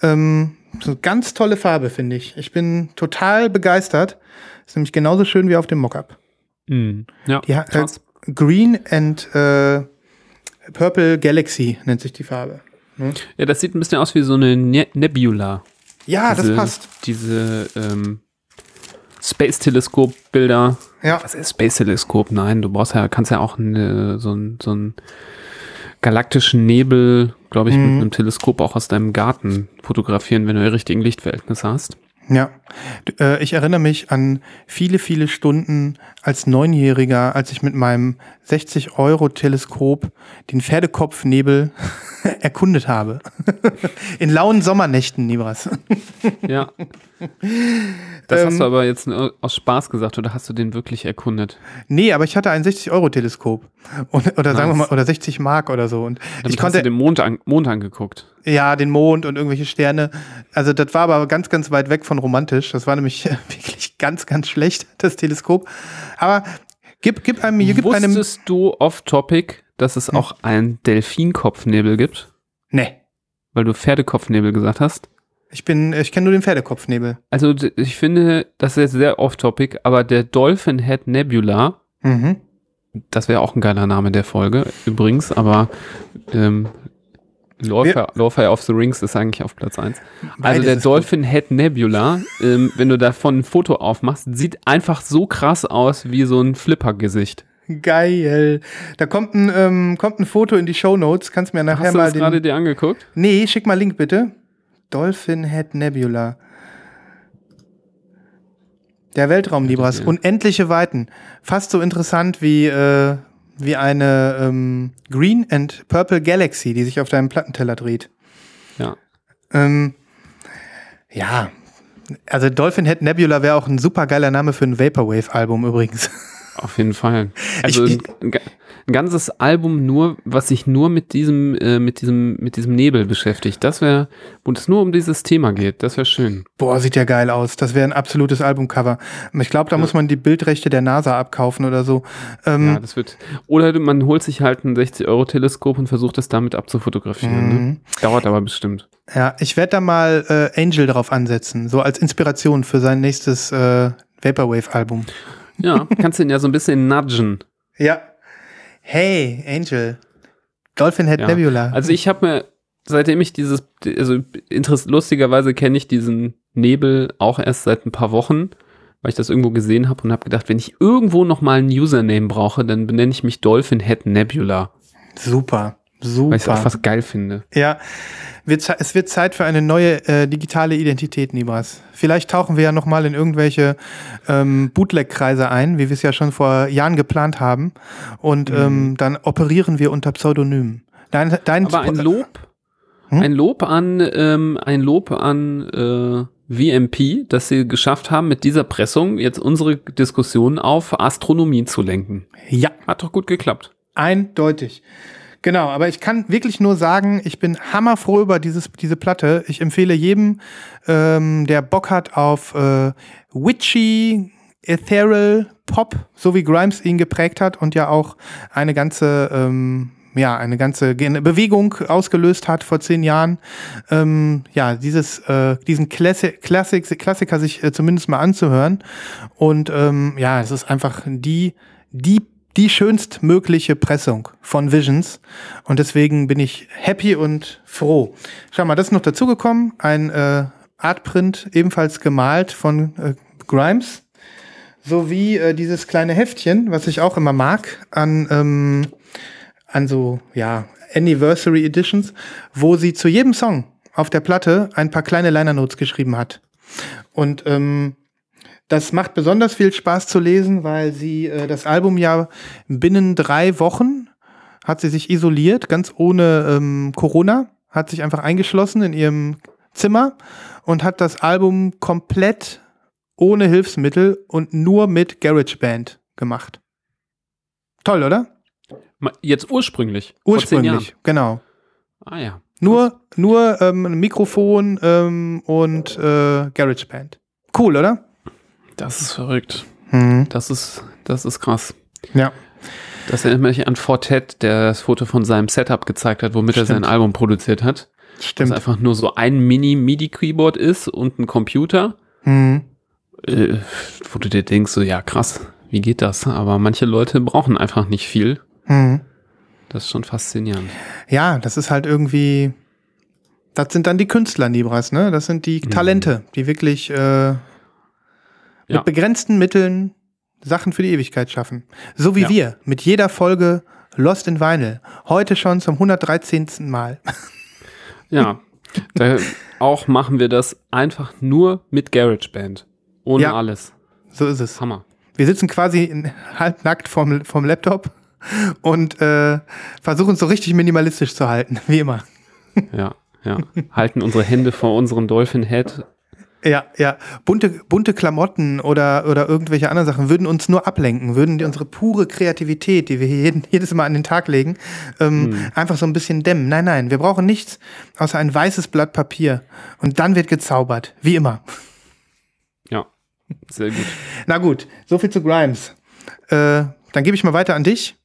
Ähm, so ganz tolle Farbe, finde ich. Ich bin total begeistert. Ist nämlich genauso schön wie auf dem Mockup. Mhm. Ja, Die, äh, Green and äh, Purple Galaxy nennt sich die Farbe. Ja, das sieht ein bisschen aus wie so eine ne Nebula. Ja, diese, das passt. Diese ähm, Space-Teleskop-Bilder. Ja. Was ist Space-Teleskop? Nein, du brauchst ja, kannst ja auch eine, so ein, so ein galaktischen Nebel, glaube ich, Mhm. mit einem Teleskop auch aus deinem Garten fotografieren, wenn du die richtigen Lichtverhältnisse hast. Ja, äh, ich erinnere mich an viele, viele Stunden als Neunjähriger, als ich mit meinem 60-Euro-Teleskop den Pferdekopfnebel erkundet habe. In lauen Sommernächten, Nibras. Ja. Das hast Ähm, du aber jetzt nur aus Spaß gesagt oder hast du den wirklich erkundet? Nee, aber ich hatte ein 60-Euro-Teleskop. Und- Oder sagen wir Nice. mal, oder 60 Mark oder so. Und Damit ich hast konnte du den Mond, an, Mond angeguckt. Ja den Mond und irgendwelche Sterne. Also das war aber ganz, ganz weit weg von romantisch. Das war nämlich wirklich ganz, ganz schlecht, das Teleskop. Aber gib, gib einem, gib einem. Wusstest du off-topic, dass es auch einen Delfinkopfnebel gibt? Nee. Weil du Pferdekopfnebel gesagt hast. Ich bin, ich kenne nur den Pferdekopfnebel. Also ich finde, das ist jetzt sehr off-topic, aber der Dolphin Head Nebula, Mhm. das wäre auch ein geiler Name der Folge übrigens, aber ähm, Lawfare, Lawfare of the Rings ist eigentlich auf Platz 1. Also der Dolphin Head Nebula, ähm, wenn du davon ein Foto aufmachst, sieht einfach so krass aus wie so ein Flipper-Gesicht. gut. Geil. Da kommt ein, ähm, kommt ein Foto in die Show Notes. Kannst mir nachher Hast du mal das gerade dir angeguckt? Nee, schick mal Link bitte. Dolphin Head Nebula. Der Weltraum, Libras. ja. Unendliche Weiten. Fast so interessant wie, äh, wie eine ähm, Green and Purple Galaxy, die sich auf deinem Plattenteller dreht. Ja. Ähm, ja. Also Dolphin Head Nebula wäre auch ein super geiler Name für ein Vaporwave-Album übrigens. Auf jeden Fall. Also Ich- ein, ein ganzes Album nur, was sich nur mit diesem, äh, mit diesem, mit diesem Nebel beschäftigt. Das wäre, wo es nur um dieses Thema geht. Das wäre schön. Boah, sieht ja geil aus. Das wäre ein absolutes Albumcover. Ich glaube, da muss man die Bildrechte der NASA abkaufen oder so. Ähm, Ja, das wird. Oder man holt sich halt ein 60-Euro-Teleskop und versucht es damit abzufotografieren. Ne? Mhm. Dauert aber bestimmt. Ja, ich werde da mal äh, Angel drauf ansetzen, so als Inspiration für sein nächstes äh, Vaporwave-Album. Ja, kannst du ihn ja so ein bisschen nudgen. Ja. Hey, Angel. Dolphin Head Ja. Nebula. Also ich habe mir, seitdem ich dieses, also lustigerweise kenne ich diesen Nebel auch erst seit ein paar Wochen, weil ich das irgendwo gesehen habe und habe gedacht, wenn ich irgendwo noch mal einen Username brauche, dann benenne ich mich Dolphin Head Nebula, super, weil ich es super. einfach geil finde. Ja, wird, es wird Zeit für eine neue äh, digitale Identität, Nibras. Vielleicht tauchen wir ja noch mal in irgendwelche ähm, Bootleg-Kreise ein, wie wir es ja schon vor Jahren geplant haben. Und ähm, dann operieren wir unter Pseudonym. Dein, dein Aber ein Lob, Hm? ein Lob an, ähm, ein Lob an äh, VMP, dass sie geschafft haben, mit dieser Pressung jetzt unsere Diskussion auf Astronomie zu lenken. Ja, Hat doch gut geklappt. eindeutig. Genau, aber ich kann wirklich nur sagen, ich bin hammerfroh über dieses, diese Platte. Ich empfehle jedem, ähm, der Bock hat auf äh, witchy, ethereal Pop, so wie Grimes ihn geprägt hat und ja auch eine ganze, ähm, ja, eine ganze Bewegung ausgelöst hat vor zehn Jahren. Ähm, ja, dieses, äh, diesen Klassi Klassik Klassiker sich äh, zumindest mal anzuhören. Und ähm, ja, es ist einfach die, die die schönstmögliche Pressung von Visions. Und deswegen bin ich happy und froh. Schau mal, das ist noch dazugekommen. Ein äh, Artprint, ebenfalls gemalt von äh, Grimes. Sowie äh, dieses kleine Heftchen, was ich auch immer mag, an, ähm, an so, ja, Anniversary Editions, wo sie zu jedem Song auf der Platte ein paar kleine Liner Notes geschrieben hat. Und ähm, das macht besonders viel Spaß zu lesen, weil sie äh, das Album ja binnen drei Wochen hat sie sich isoliert, ganz ohne ähm, Corona, hat sich einfach eingeschlossen in ihrem Zimmer und hat das Album komplett ohne Hilfsmittel und nur mit GarageBand gemacht. Toll, oder? Jetzt ursprünglich. Ursprünglich, genau. Ah ja. Nur, nur ähm, ein Mikrofon ähm, und äh, GarageBand. Cool, oder? Das ist verrückt. Mhm. Das ist, das ist krass. Ja. Das erinnert mich an Fortet, der das Foto von seinem Setup gezeigt hat, womit er Stimmt. sein Album produziert hat. Das Stimmt. einfach nur so ein Mini-MIDI-Keyboard ist und ein Computer. Mhm. Äh, wo du dir denkst, so ja krass, wie geht das? Aber manche Leute brauchen einfach nicht viel. Mhm. Das ist schon faszinierend. Ja, das ist halt irgendwie, Das sind dann die Künstler, Nibras, ne? Das sind die Talente, die wirklich äh, mit begrenzten Mitteln Sachen für die Ewigkeit schaffen. So wie Ja. wir mit jeder Folge Lost in Vinyl. Heute schon zum 113. Mal. Ja, auch machen wir das einfach nur mit GarageBand. Ohne Ja. alles. So ist es. Hammer. Wir sitzen quasi halbnackt vom, vom Laptop und äh, versuchen es so richtig minimalistisch zu halten, wie immer. Ja, ja. Halten unsere Hände vor unserem Dolphin Head. Ja, ja. Bunte, bunte Klamotten oder, oder irgendwelche anderen Sachen würden uns nur ablenken, würden die, unsere pure Kreativität, die wir hier jeden, jedes Mal an den Tag legen, ähm, einfach so ein bisschen dämmen. Nein, nein, wir brauchen nichts außer ein weißes Blatt Papier. Und dann wird gezaubert, wie immer. Ja, sehr gut. Na gut, so viel zu Grimes. Äh, dann gebe ich mal weiter an dich.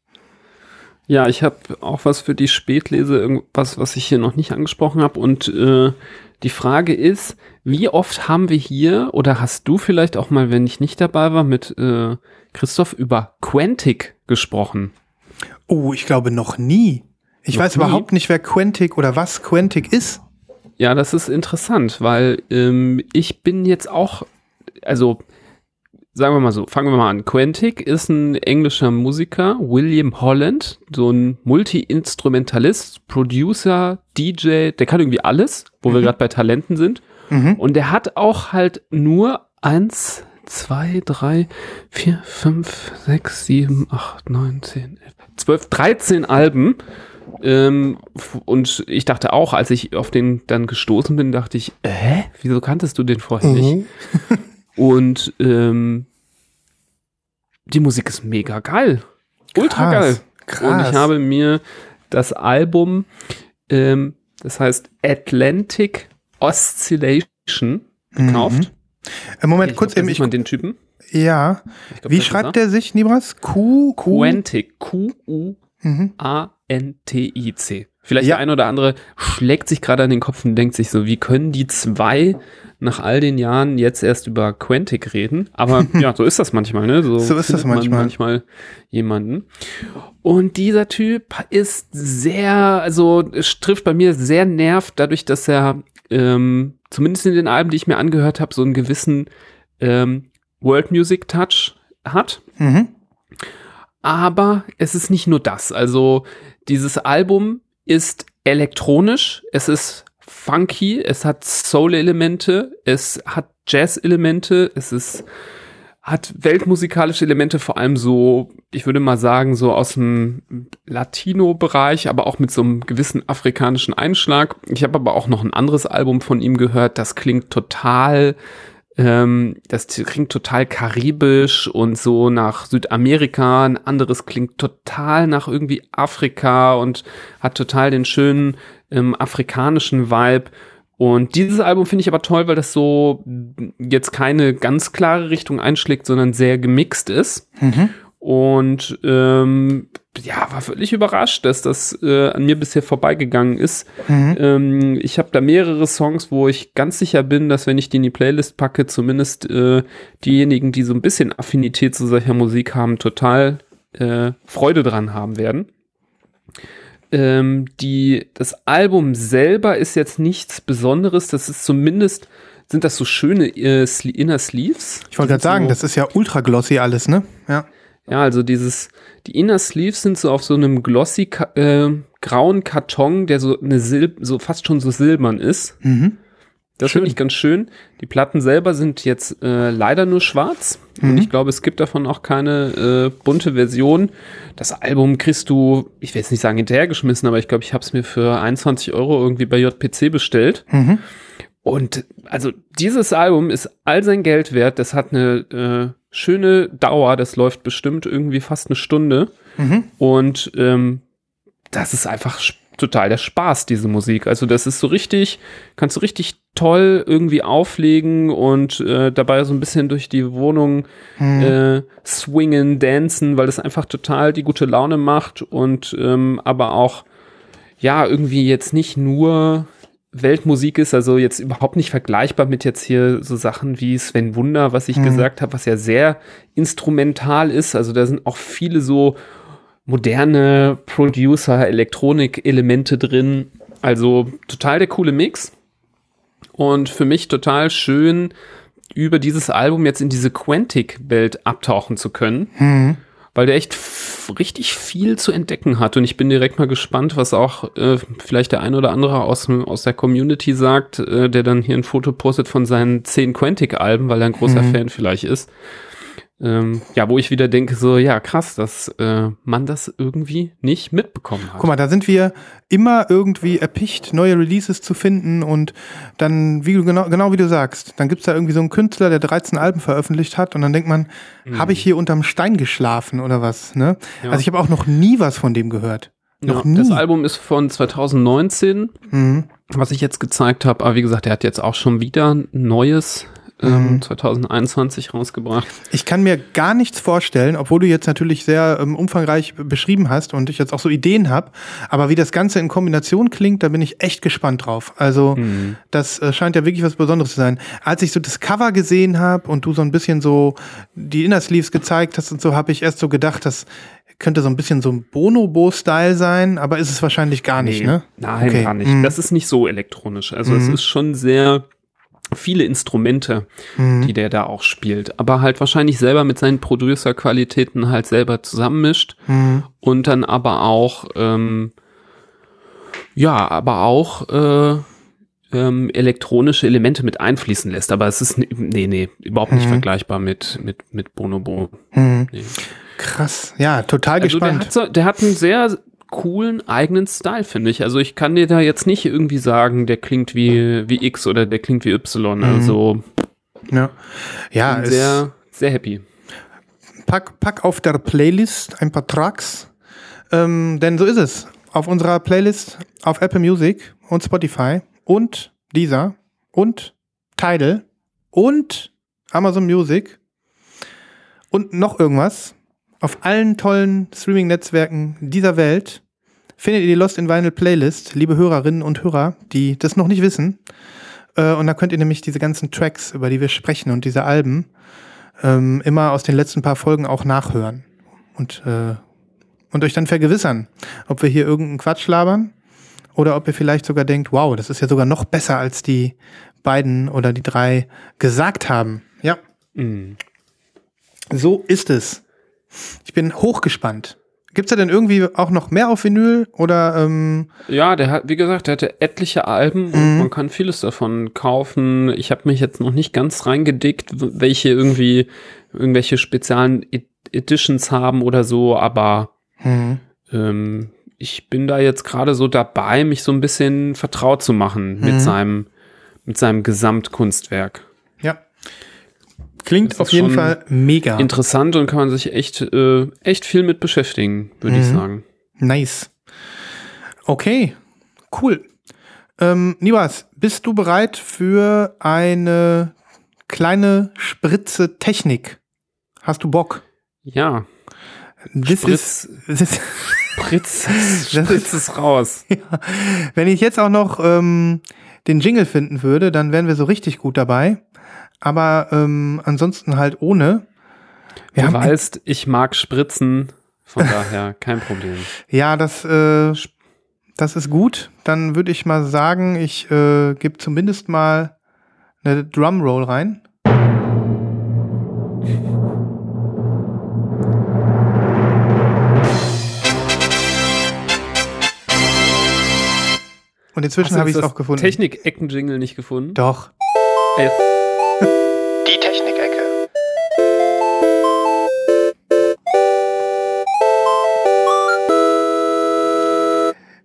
Ja, ich habe auch was für die Spätlese, irgendwas, was ich hier noch nicht angesprochen habe. Und äh, die Frage ist, wie oft haben wir hier oder hast du vielleicht auch mal, wenn ich nicht dabei war, mit äh, Christoph über Quantic gesprochen? Oh, ich glaube noch nie. Ich Noch weiß nie? überhaupt nicht, wer Quantic oder was Quantic ist. Ja, das ist interessant, weil ähm, ich bin jetzt auch, also sagen wir mal so, fangen wir mal an. Quantic ist ein englischer Musiker, William Holland, so ein Multi-Instrumentalist, Producer, DJ, der kann irgendwie alles, wo wir gerade bei Talenten sind. Mhm. Und der hat auch halt nur eins, zwei, drei, vier, fünf, sechs, sieben, acht, neun, zehn, elf, zwölf, dreizehn Alben. Ähm, und ich dachte auch, als ich auf den dann gestoßen bin, dachte ich, hä? Wieso kanntest du den vorher nicht? Mhm. Und ähm, die Musik ist mega geil. Ultra geil. krass. Und ich habe mir das Album, ähm, das heißt Atlantic Oscillation, gekauft. Äh, Moment, Ich kurz eben. Ich, man den Typen. ja. Glaub, Wie schreibt er. der sich, Nibras? Q, Q. Quantic. Q-U-A-N-T-I-C. Vielleicht Ja. der ein oder andere schlägt sich gerade an den Kopf und denkt sich so, wie können die zwei nach all den Jahren jetzt erst über Quantic reden? Aber ja, so ist das manchmal, ne? So, So ist das findet man manchmal. manchmal jemanden. Und dieser Typ ist sehr, also trifft bei mir sehr nervt, dadurch, dass er ähm, zumindest in den Alben, die ich mir angehört habe, so einen gewissen ähm, World Music Touch hat. Mhm. Aber es ist nicht nur das. Also dieses Album ist elektronisch, es ist funky, es hat Soul-Elemente, es hat Jazz-Elemente, es ist hat weltmusikalische Elemente, vor allem so, ich würde mal sagen, so aus dem Latino-Bereich, aber auch mit so einem gewissen afrikanischen Einschlag. Ich habe aber auch noch ein anderes Album von ihm gehört, das klingt total ähm, das klingt total karibisch und so nach Südamerika. Ein anderes klingt total nach irgendwie Afrika und hat total den schönen ähm, afrikanischen Vibe. Und dieses Album finde ich aber toll, weil das so jetzt keine ganz klare Richtung einschlägt, sondern sehr gemixt ist. Mhm. Und ähm, ja, war völlig überrascht, dass das äh, an mir bisher vorbeigegangen ist. Mhm. Ähm, ich habe da mehrere Songs, wo ich ganz sicher bin, dass wenn ich die in die Playlist packe, zumindest äh, diejenigen, die so ein bisschen Affinität zu solcher Musik haben, total äh, Freude dran haben werden. Ähm, die, das Album selber ist jetzt nichts Besonderes. Das ist zumindest, sind das so schöne äh, Inner Sleeves. Ich wollte gerade So- sagen, das ist ja ultra glossy alles, ne? Ja. ja, also dieses, die Inner Sleeves sind so auf so einem glossy äh, grauen Karton, der so eine Silb so fast schon so silbern ist. Mhm. Das finde ich ganz schön. Die Platten selber sind jetzt äh, leider nur schwarz. Mhm. Und ich glaube, es gibt davon auch keine äh, bunte Version. Das Album kriegst du, ich will jetzt nicht sagen hinterhergeschmissen, aber ich glaube, ich habe es mir für 21 Euro irgendwie bei JPC bestellt. Mhm. Und also dieses Album ist all sein Geld wert. Das hat eine äh, schöne Dauer. Das läuft bestimmt irgendwie fast eine Stunde. Mhm. Und ähm, das ist einfach total der Spaß, diese Musik. Also das ist so richtig, kannst du richtig toll irgendwie auflegen und äh, dabei so ein bisschen durch die Wohnung Mhm. äh, swingen, dancen, weil das einfach total die gute Laune macht und ähm, aber auch ja irgendwie jetzt nicht nur Weltmusik ist, also jetzt überhaupt nicht vergleichbar mit jetzt hier so Sachen wie Sven Wunder, was ich Mhm. gesagt habe, was ja sehr instrumental ist. Also da sind auch viele so moderne Producer, Elektronik-Elemente drin. Also total der coole Mix. Und für mich total schön, über dieses Album jetzt in diese Quantic-Welt abtauchen zu können. Mhm. Weil der echt richtig viel zu entdecken hat. Und ich bin direkt mal gespannt, was auch äh, vielleicht der ein oder andere aus, aus der Community sagt, äh, der dann hier ein Foto postet von seinen zehn Quantic-Alben, weil er ein großer Mhm. Fan vielleicht ist. Ähm, ja, wo ich wieder denke, so, ja, krass, dass äh, man das irgendwie nicht mitbekommen hat. Guck mal, da sind wir immer irgendwie erpicht, neue Releases zu finden und dann, wie du genau, genau wie du sagst, dann gibt's da irgendwie so einen Künstler, der 13 Alben veröffentlicht hat und dann denkt man, habe ich hier unterm Stein geschlafen oder was? Ne? Ja. Also ich habe auch noch nie was von dem gehört. Noch ja, nie. Das Album ist von 2019, Mhm. was ich jetzt gezeigt habe. Aber wie gesagt, er hat jetzt auch schon wieder ein neues ähm, Mhm. 2021 rausgebracht. Ich kann mir gar nichts vorstellen, obwohl du jetzt natürlich sehr ähm, umfangreich beschrieben hast und ich jetzt auch so Ideen habe, aber wie das Ganze in Kombination klingt, da bin ich echt gespannt drauf. Also das äh, scheint ja wirklich was Besonderes zu sein. Als ich so das Cover gesehen habe und du so ein bisschen so die Inner Sleeves gezeigt hast und so, habe ich erst so gedacht, das könnte so ein bisschen so ein Bonobo-Style sein, aber ist es wahrscheinlich gar nicht, Nee, ne? Nein, Okay. gar nicht. Mhm. Das ist nicht so elektronisch. Also es ist schon sehr viele Instrumente, Mhm. die der da auch spielt. Aber halt wahrscheinlich selber mit seinen Producer-Qualitäten halt selber zusammenmischt. Mhm. Und dann aber auch, ähm, ja, aber auch äh, ähm, elektronische Elemente mit einfließen lässt. Aber es ist, nee, nee, überhaupt nicht Mhm. vergleichbar mit, mit, mit Bonobo. Mhm. Nee. Krass, ja, total Also der gespannt. hat, so, der hat einen sehr coolen eigenen Style, finde ich. Also ich kann dir da jetzt nicht irgendwie sagen, der klingt wie, wie X oder der klingt wie Y. Also ja, ja sehr, sehr happy. pack, pack auf der Playlist ein paar Tracks. Ähm, denn so ist es. Auf unserer Playlist auf Apple Music und Spotify und dieser und Tidal und Amazon Music und noch irgendwas. Auf allen tollen Streaming-Netzwerken dieser Welt findet ihr die Lost in Vinyl Playlist, liebe Hörerinnen und Hörer, die das noch nicht wissen. Äh, und da könnt ihr nämlich diese ganzen Tracks, über die wir sprechen und diese Alben, ähm, immer aus den letzten paar Folgen auch nachhören und, äh, und euch dann vergewissern, ob wir hier irgendeinen Quatsch labern oder ob ihr vielleicht sogar denkt, wow, das ist ja sogar noch besser, als die beiden oder die drei gesagt haben. Ja, Mhm. so ist es. Ich bin hochgespannt. Gibt's da denn irgendwie auch noch mehr auf Vinyl oder ähm, Ja, der hat, wie gesagt, der hatte etliche Alben Mhm. und man kann vieles davon kaufen. Ich habe mich jetzt noch nicht ganz reingedickt, welche irgendwie irgendwelche speziellen Ed- Editions haben oder so, aber hm, ähm, ich bin da jetzt gerade so dabei, mich so ein bisschen vertraut zu machen Mhm. mit seinem mit seinem Gesamtkunstwerk. ja. Klingt auf ist jeden Fall mega. Interessant und kann man sich echt äh, echt viel mit beschäftigen, würde ich Mhm. sagen. Nice. Okay, cool. Ähm, Nibas, bist du bereit für eine kleine Spritze Technik? Hast du Bock? Ja, Das Spritz, ist, das ist Spritz, Spritz es raus. wenn ich jetzt auch noch ähm, den Jingle finden würde, dann wären wir so richtig gut dabei. Aber ähm, ansonsten halt ohne. Wir Du weißt, ich mag Spritzen, von daher kein Problem. ja, das, äh, das ist gut. Dann würde ich mal sagen, ich äh, gebe zumindest mal eine Drumroll rein. Und inzwischen habe ich es auch gefunden. Technik-Ecken-Jingle nicht gefunden? Doch. Ey,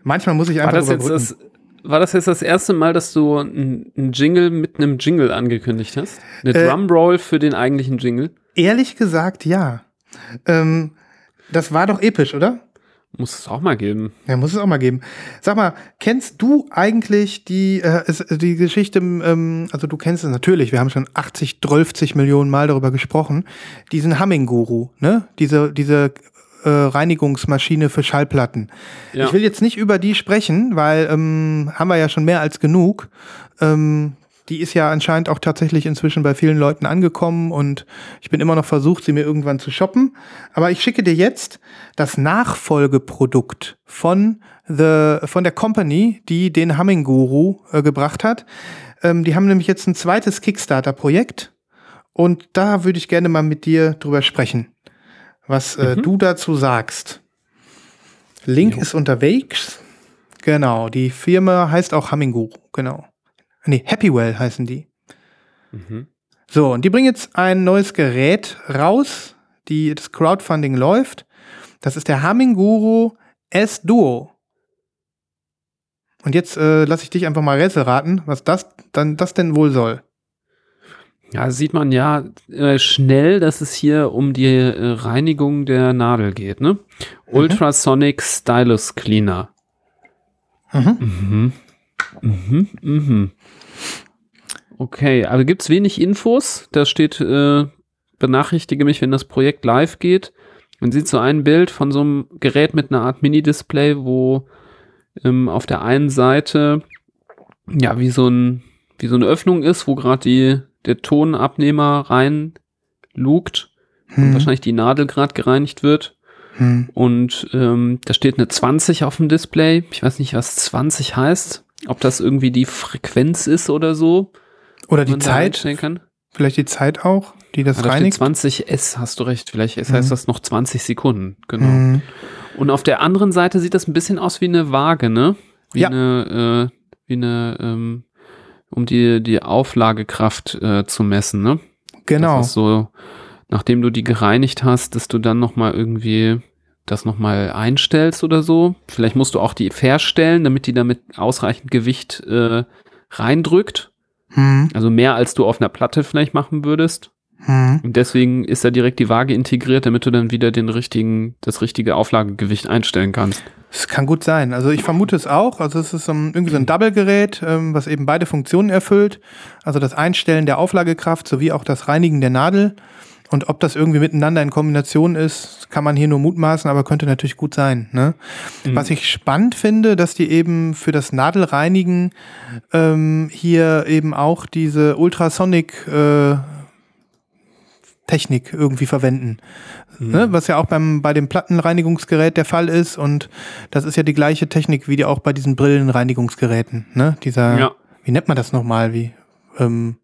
Manchmal muss ich war, einfach das jetzt das, war das jetzt das erste Mal, dass du einen Jingle mit einem Jingle angekündigt hast? Eine Äh, Drumroll für den eigentlichen Jingle? Ehrlich gesagt, ja. Ähm, das war doch episch, oder? Muss es auch mal geben. Ja, muss es auch mal geben. Sag mal, kennst du eigentlich die, äh, die Geschichte, ähm, also du kennst es natürlich, wir haben schon 80, 12 Millionen Mal darüber gesprochen, diesen Humming-Guru, ne? Diese, diese äh, Reinigungsmaschine für Schallplatten. Ja. Ich will jetzt nicht über die sprechen, weil ähm, haben wir ja schon mehr als genug. Ähm, die ist ja anscheinend auch tatsächlich inzwischen bei vielen Leuten angekommen und ich bin immer noch versucht, sie mir irgendwann zu shoppen. Aber ich schicke dir jetzt das Nachfolgeprodukt von the, von der Company, die den Humming Guru äh, gebracht hat. Ähm, die haben nämlich jetzt ein zweites Kickstarter-Projekt. Und da würde ich gerne mal mit dir drüber sprechen, was äh, Mhm. du dazu sagst. Link Jo. ist unterwegs. Genau, die Firma heißt auch Humming Guru, genau. Nee, Happywell heißen die. Mhm. So, und die bringen jetzt ein neues Gerät raus, die das Crowdfunding läuft. Das ist der Humming Guru S Duo. Und jetzt äh, lasse ich dich einfach mal Rätsel raten, was das dann das denn wohl soll. Ja, sieht man ja äh, schnell, dass es hier um die äh, Reinigung der Nadel geht, ne? Ultrasonic Stylus Cleaner. Mhm. Mhm. Mhm. Mhm. Okay, also gibt's wenig Infos. Da steht, äh, benachrichtige mich, wenn das Projekt live geht. Man sieht so ein Bild von so einem Gerät mit einer Art Mini-Display, wo ähm, auf der einen Seite ja wie so ein wie so eine Öffnung ist, wo gerade die der Tonabnehmer rein lugt und Hm. wahrscheinlich die Nadel gerade gereinigt wird. Hm. Und ähm, da steht eine 20 auf dem Display. Ich weiß nicht, was 20 heißt. Ob das irgendwie die Frequenz ist oder so. Oder die Zeit, vielleicht die Zeit auch, die das Ah, da steht reinigt. 20 S, hast du recht. Vielleicht S heißt Mhm. das noch 20 Sekunden. Genau. Hm. Und auf der anderen Seite sieht das ein bisschen aus wie eine Waage, ne? Wie Ja. eine, äh, wie eine, ähm, um die, die Auflagekraft äh, zu messen, ne? Genau. Das ist so, nachdem du die gereinigt hast, dass du dann nochmal irgendwie das nochmal einstellst oder so. Vielleicht musst du auch die verstellen, damit die damit ausreichend Gewicht äh, reindrückt. Hm. Also mehr als du auf einer Platte vielleicht machen würdest. Hm. Und deswegen ist da direkt die Waage integriert, damit du dann wieder den richtigen, das richtige Auflagegewicht einstellen kannst. Es kann gut sein. Also ich vermute es auch. Also es ist irgendwie so ein Double-Gerät, ähm, was eben beide Funktionen erfüllt. Also das Einstellen der Auflagekraft sowie auch das Reinigen der Nadel. Und ob das irgendwie miteinander in Kombination ist, kann man hier nur mutmaßen, aber könnte natürlich gut sein. Ne? Was ich spannend finde, dass die eben für das Nadelreinigen ähm, hier eben auch diese Ultrasonic äh, Technik irgendwie verwenden. Ne? Was ja auch beim, bei dem Plattenreinigungsgerät der Fall ist. Und das ist ja die gleiche Technik wie die auch bei diesen Brillenreinigungsgeräten. Ne? Dieser, Ja. wie nennt man das nochmal? Wie, ähm,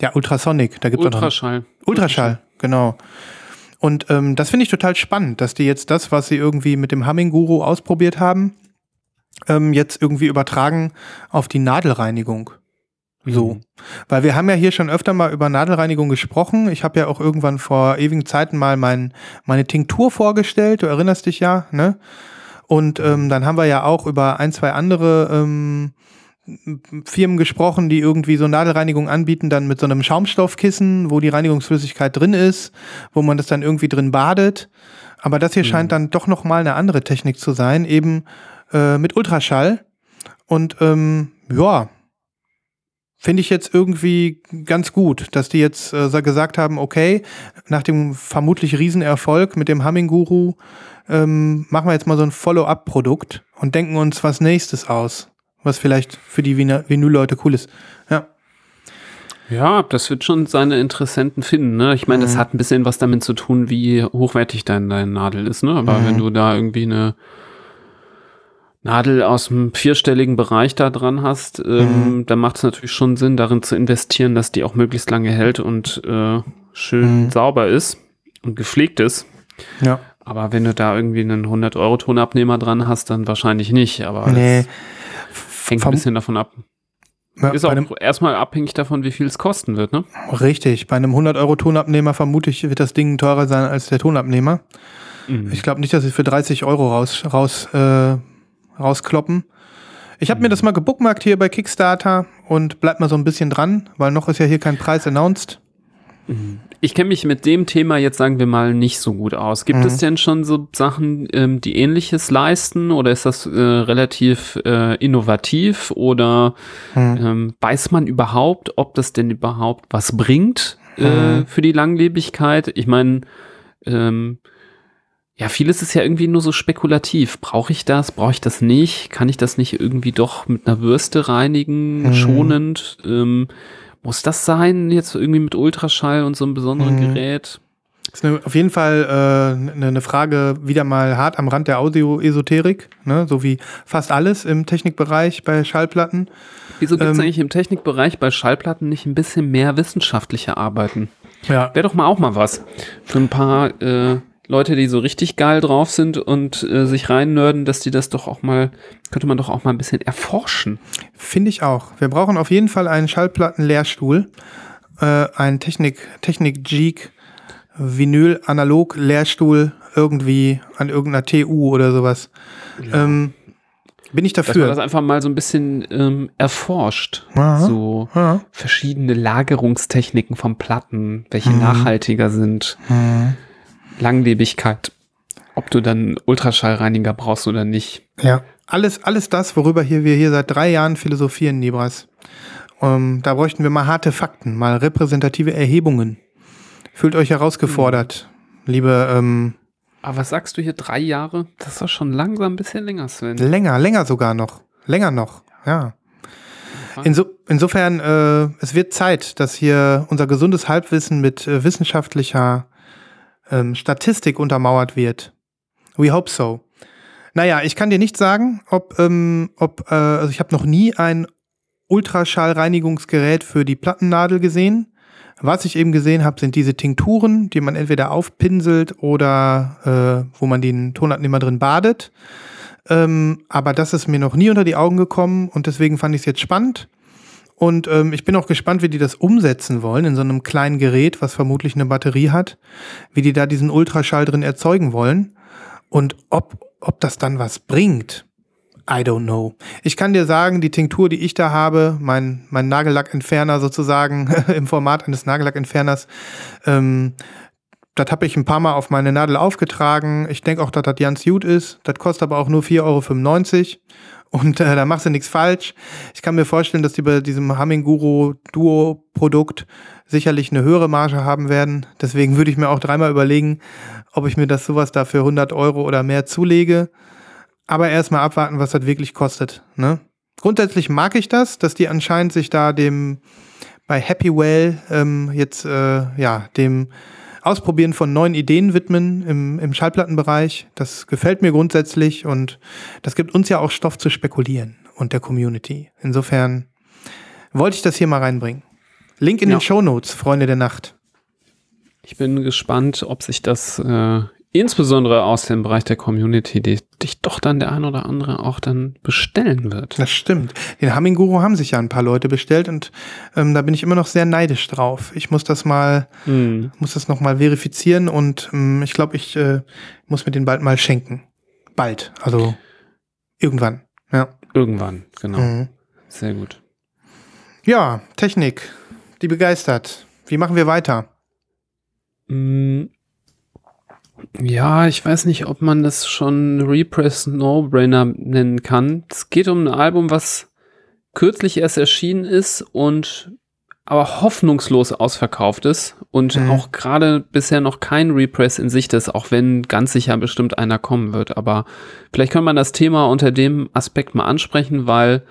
ja, Ultrasonic. Da gibt's auch noch- Ultraschall. Ultraschall, genau. Und ähm, das finde ich total spannend, dass die jetzt das, was sie irgendwie mit dem Humming Guru ausprobiert haben, ähm, jetzt irgendwie übertragen auf die Nadelreinigung. So. Mhm. Weil wir haben ja hier schon öfter mal über Nadelreinigung gesprochen. Ich habe ja auch irgendwann vor ewigen Zeiten mal mein, meine Tinktur vorgestellt. Du erinnerst dich ja, ne? Und ähm, dann haben wir ja auch über ein, zwei andere ähm, Firmen gesprochen, die irgendwie so Nadelreinigung anbieten, dann mit so einem Schaumstoffkissen, wo die Reinigungsflüssigkeit drin ist, wo man das dann irgendwie drin badet. Aber das hier scheint dann doch noch mal eine andere Technik zu sein, eben äh, mit Ultraschall. Und ähm, ja, finde ich jetzt irgendwie ganz gut, dass die jetzt äh, gesagt haben, okay, nach dem vermutlich Riesenerfolg mit dem Humming Guru ähm, machen wir jetzt mal so ein Follow-up-Produkt und denken uns was nächstes aus, was vielleicht für die Vinyl-Leute cool ist. Ja. Ja, das wird schon seine Interessenten finden. Ne? Ich meine, das hat ein bisschen was damit zu tun, wie hochwertig dein, deine Nadel ist. Ne? Aber Mhm. wenn du da irgendwie eine Nadel aus dem vierstelligen Bereich da dran hast, ähm, dann macht es natürlich schon Sinn, darin zu investieren, dass die auch möglichst lange hält und äh, schön Mhm. sauber ist und gepflegt ist. Ja. Aber wenn du da irgendwie einen 100-Euro-Tonabnehmer dran hast, dann wahrscheinlich nicht. Aber Nee. hängt Vom- ein bisschen davon ab. Ja, Ist auch erstmal abhängig davon, wie viel es kosten wird, ne? richtig. Bei einem 100-Euro-Tonabnehmer vermute ich, wird das Ding teurer sein als der Tonabnehmer. Mhm. Ich glaube nicht, dass sie für 30 Euro raus, raus, äh, rauskloppen. Ich habe mir das mal gebookmarkt hier bei Kickstarter und bleib mal so ein bisschen dran, weil noch ist ja hier kein Preis announced. Ich kenne mich mit dem Thema jetzt, sagen wir mal, nicht so gut aus. Gibt Mhm. es denn schon so Sachen, ähm, die ähnliches leisten oder ist das äh, relativ äh, innovativ oder Mhm. ähm, weiß man überhaupt, ob das denn überhaupt was bringt äh, Mhm. für die Langlebigkeit? Ich meine, ähm, ja, vieles ist ja irgendwie nur so spekulativ. Brauche ich das? Brauche ich das nicht? Kann ich das nicht irgendwie doch mit einer Bürste reinigen, Mhm. schonend? Ähm, muss das sein, jetzt irgendwie mit Ultraschall und so einem besonderen Mhm. Gerät? Das ist eine, auf jeden Fall äh, eine, eine Frage wieder mal hart am Rand der Audio-Esoterik, ne? so wie fast alles im Technikbereich bei Schallplatten. Wieso gibt es Ähm, eigentlich im Technikbereich bei Schallplatten nicht ein bisschen mehr wissenschaftliche Arbeiten? Ja, Wäre doch mal auch mal was. Für ein paar äh, Leute, die so richtig geil drauf sind und äh, sich reinnörden, dass die das doch auch mal, könnte man doch auch mal ein bisschen erforschen. finde ich auch. Wir brauchen auf jeden Fall einen Schallplatten-Lehrstuhl, äh, einen Technik, Technik-Geek, Vinyl-Analog-Lehrstuhl irgendwie an irgendeiner TU oder sowas. Ähm, bin ich Dass man das dafür. einfach mal so ein bisschen ähm, erforscht. Aha. So Ja. verschiedene Lagerungstechniken von Platten, welche Mhm. nachhaltiger sind, Langlebigkeit, ob du dann Ultraschallreiniger brauchst oder nicht. Ja, alles, alles das, worüber hier, wir hier seit drei Jahren philosophieren, Libras. Ähm, da bräuchten wir mal harte Fakten, mal repräsentative Erhebungen. Fühlt euch herausgefordert, liebe, ähm, Aber was sagst du hier, drei Jahre? Das ist doch schon langsam ein bisschen länger, Sven. länger, länger sogar noch. Länger noch, ja. Inso, insofern, äh, es wird Zeit, dass hier unser gesundes Halbwissen mit äh, wissenschaftlicher ähm, Statistik untermauert wird. We hope so. Naja, ich kann dir nicht sagen, ob, ähm, ob äh, also ich habe noch nie ein Ultraschallreinigungsgerät für die Plattennadel gesehen. Was ich eben gesehen habe, sind diese Tinkturen, die man entweder aufpinselt oder äh, wo man den Tonabnehmer drin badet. Ähm, aber das ist mir noch nie unter die Augen gekommen und deswegen fand ich es jetzt spannend. Und ähm, ich bin auch gespannt, wie die das umsetzen wollen in so einem kleinen Gerät, was vermutlich eine Batterie hat, wie die da diesen Ultraschall drin erzeugen wollen und ob, ob das dann was bringt. I don't know. Ich kann dir sagen, die Tinktur, die ich da habe, mein, mein Nagellackentferner sozusagen im Format eines Nagellackentferners, ähm, das habe ich ein paar Mal auf meine Nadel aufgetragen. Ich denke auch, dass das ganz gut ist. Das kostet aber auch nur 4,95 Euro. Und äh, da machst du nichts falsch. Ich kann mir vorstellen, dass die bei diesem Humming Duo Produkt sicherlich eine höhere Marge haben werden. Deswegen würde ich mir auch dreimal überlegen, ob ich mir das sowas da für 100 Euro oder mehr zulege. Aber erstmal abwarten, was das wirklich kostet. Ne? Grundsätzlich mag ich das, dass die anscheinend sich da dem bei Happy Well ähm, jetzt äh, ja dem Ausprobieren von neuen Ideen widmen im, im Schallplattenbereich. Das gefällt mir grundsätzlich und das gibt uns ja auch Stoff zu spekulieren und der Community. Insofern wollte ich das hier mal reinbringen. Link in Ja. den Show Notes, Freunde der Nacht. Ich bin gespannt, ob sich das äh, insbesondere aus dem Bereich der Community die, dich doch dann der ein oder andere auch dann bestellen wird. Das stimmt. Den Humming Guru haben sich ja ein paar Leute bestellt und ähm, da bin ich immer noch sehr neidisch drauf. Ich muss das mal, Hm. muss das noch mal verifizieren und ähm, ich glaube, ich äh, muss mir den bald mal schenken. Bald, also irgendwann. Ja. Irgendwann, genau. Mhm. Sehr gut. Ja, Technik, die begeistert. Wie machen wir weiter? Mm, Ja, ich weiß nicht, ob man das schon Repress No-Brainer nennen kann. Es geht um ein Album, was kürzlich erst erschienen ist und aber hoffnungslos ausverkauft ist und Mhm. auch gerade bisher noch kein Repress in Sicht ist, auch wenn ganz sicher bestimmt einer kommen wird. Aber vielleicht kann man das Thema unter dem Aspekt mal ansprechen, weil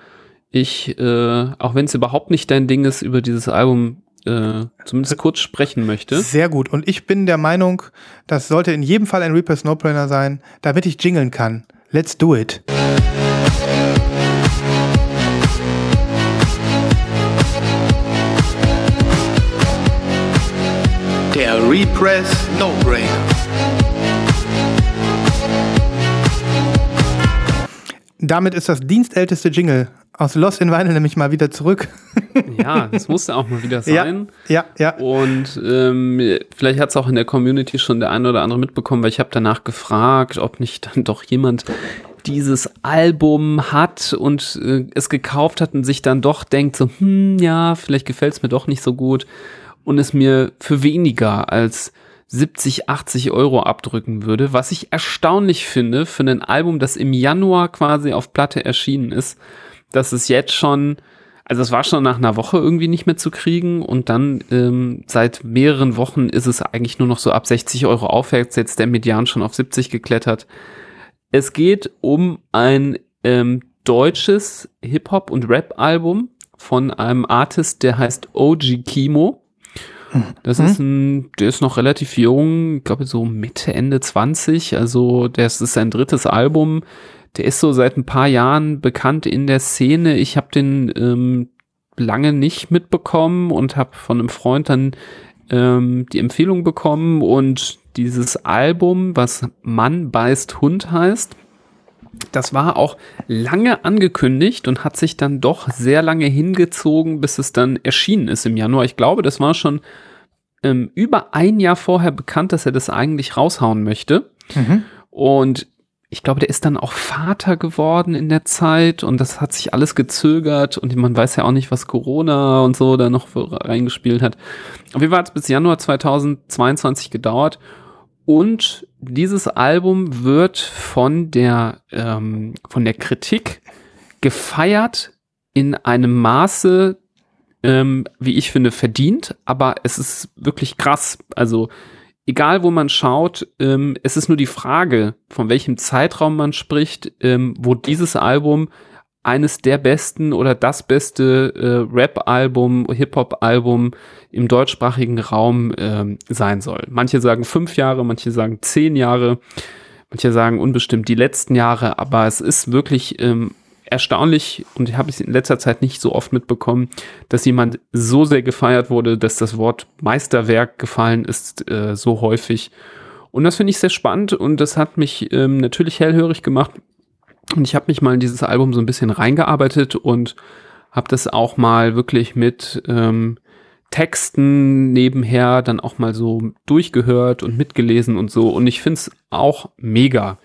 ich, äh, auch wenn es überhaupt nicht dein Ding ist, über dieses Album äh, zumindest kurz sprechen möchte. Sehr gut. Und ich bin der Meinung, das sollte in jedem Fall ein Reaper Snowbrainer sein, damit ich jingeln kann. Let's do it. Der Repress No-Brainer. Damit ist das dienstälteste Jingle aus Lost in Vinyl nämlich mal wieder zurück. Ja, das musste auch mal wieder Ja, sein. ja, ja. Und ähm, vielleicht hat es auch in der Community schon der eine oder andere mitbekommen, weil ich habe danach gefragt, ob nicht dann doch jemand dieses Album hat und äh, es gekauft hat und sich dann doch denkt, so, hm, ja, vielleicht gefällt es mir doch nicht so gut und es mir für weniger als 70, 80 Euro abdrücken würde, was ich erstaunlich finde für ein Album, das im Januar quasi auf Platte erschienen ist, dass es jetzt schon, also es war schon nach einer Woche irgendwie nicht mehr zu kriegen und dann ähm, seit mehreren Wochen ist es eigentlich nur noch so ab 60 Euro aufwärts, jetzt der Median schon auf 70 geklettert. Es geht um ein ähm, deutsches Hip-Hop- und Rap-Album von einem Artist, der heißt OG Kimo. Das ist ein, der ist noch relativ jung, ich glaube so Mitte, Ende 20. Also das ist sein drittes Album. Der ist so seit ein paar Jahren bekannt in der Szene. Ich habe den ähm, lange nicht mitbekommen und habe von einem Freund dann ähm, die Empfehlung bekommen und dieses Album, was Mann beißt Hund heißt, das war auch lange angekündigt und hat sich dann doch sehr lange hingezogen, bis es dann erschienen ist im Januar. Ich glaube, das war schon ähm, über ein Jahr vorher bekannt, dass er das eigentlich raushauen möchte. Mhm. Und ich glaube, der ist dann auch Vater geworden in der Zeit und das hat sich alles gezögert und man weiß ja auch nicht, was Corona und so da noch reingespielt hat. Auf jeden Fall hat es bis Januar 2022 gedauert und dieses Album wird von der, ähm, von der Kritik gefeiert in einem Maße, ähm, wie ich finde, verdient, aber es ist wirklich krass. Also egal wo man schaut, ähm, es ist nur die Frage, von welchem Zeitraum man spricht, ähm, wo dieses Album eines der besten oder das beste äh, Rap-Album, Hip-Hop-Album im deutschsprachigen Raum ähm, sein soll. Manche sagen fünf Jahre, manche sagen zehn Jahre, manche sagen unbestimmt die letzten Jahre, aber es ist wirklich ähm, erstaunlich und habe es in letzter Zeit nicht so oft mitbekommen, dass jemand so sehr gefeiert wurde, dass das Wort Meisterwerk gefallen ist, äh, so häufig. Und das finde ich sehr spannend und das hat mich ähm, natürlich hellhörig gemacht. Und ich habe mich mal in dieses Album so ein bisschen reingearbeitet und habe das auch mal wirklich mit ähm, Texten nebenher dann auch mal so durchgehört und mitgelesen und so. Und ich finde es auch mega.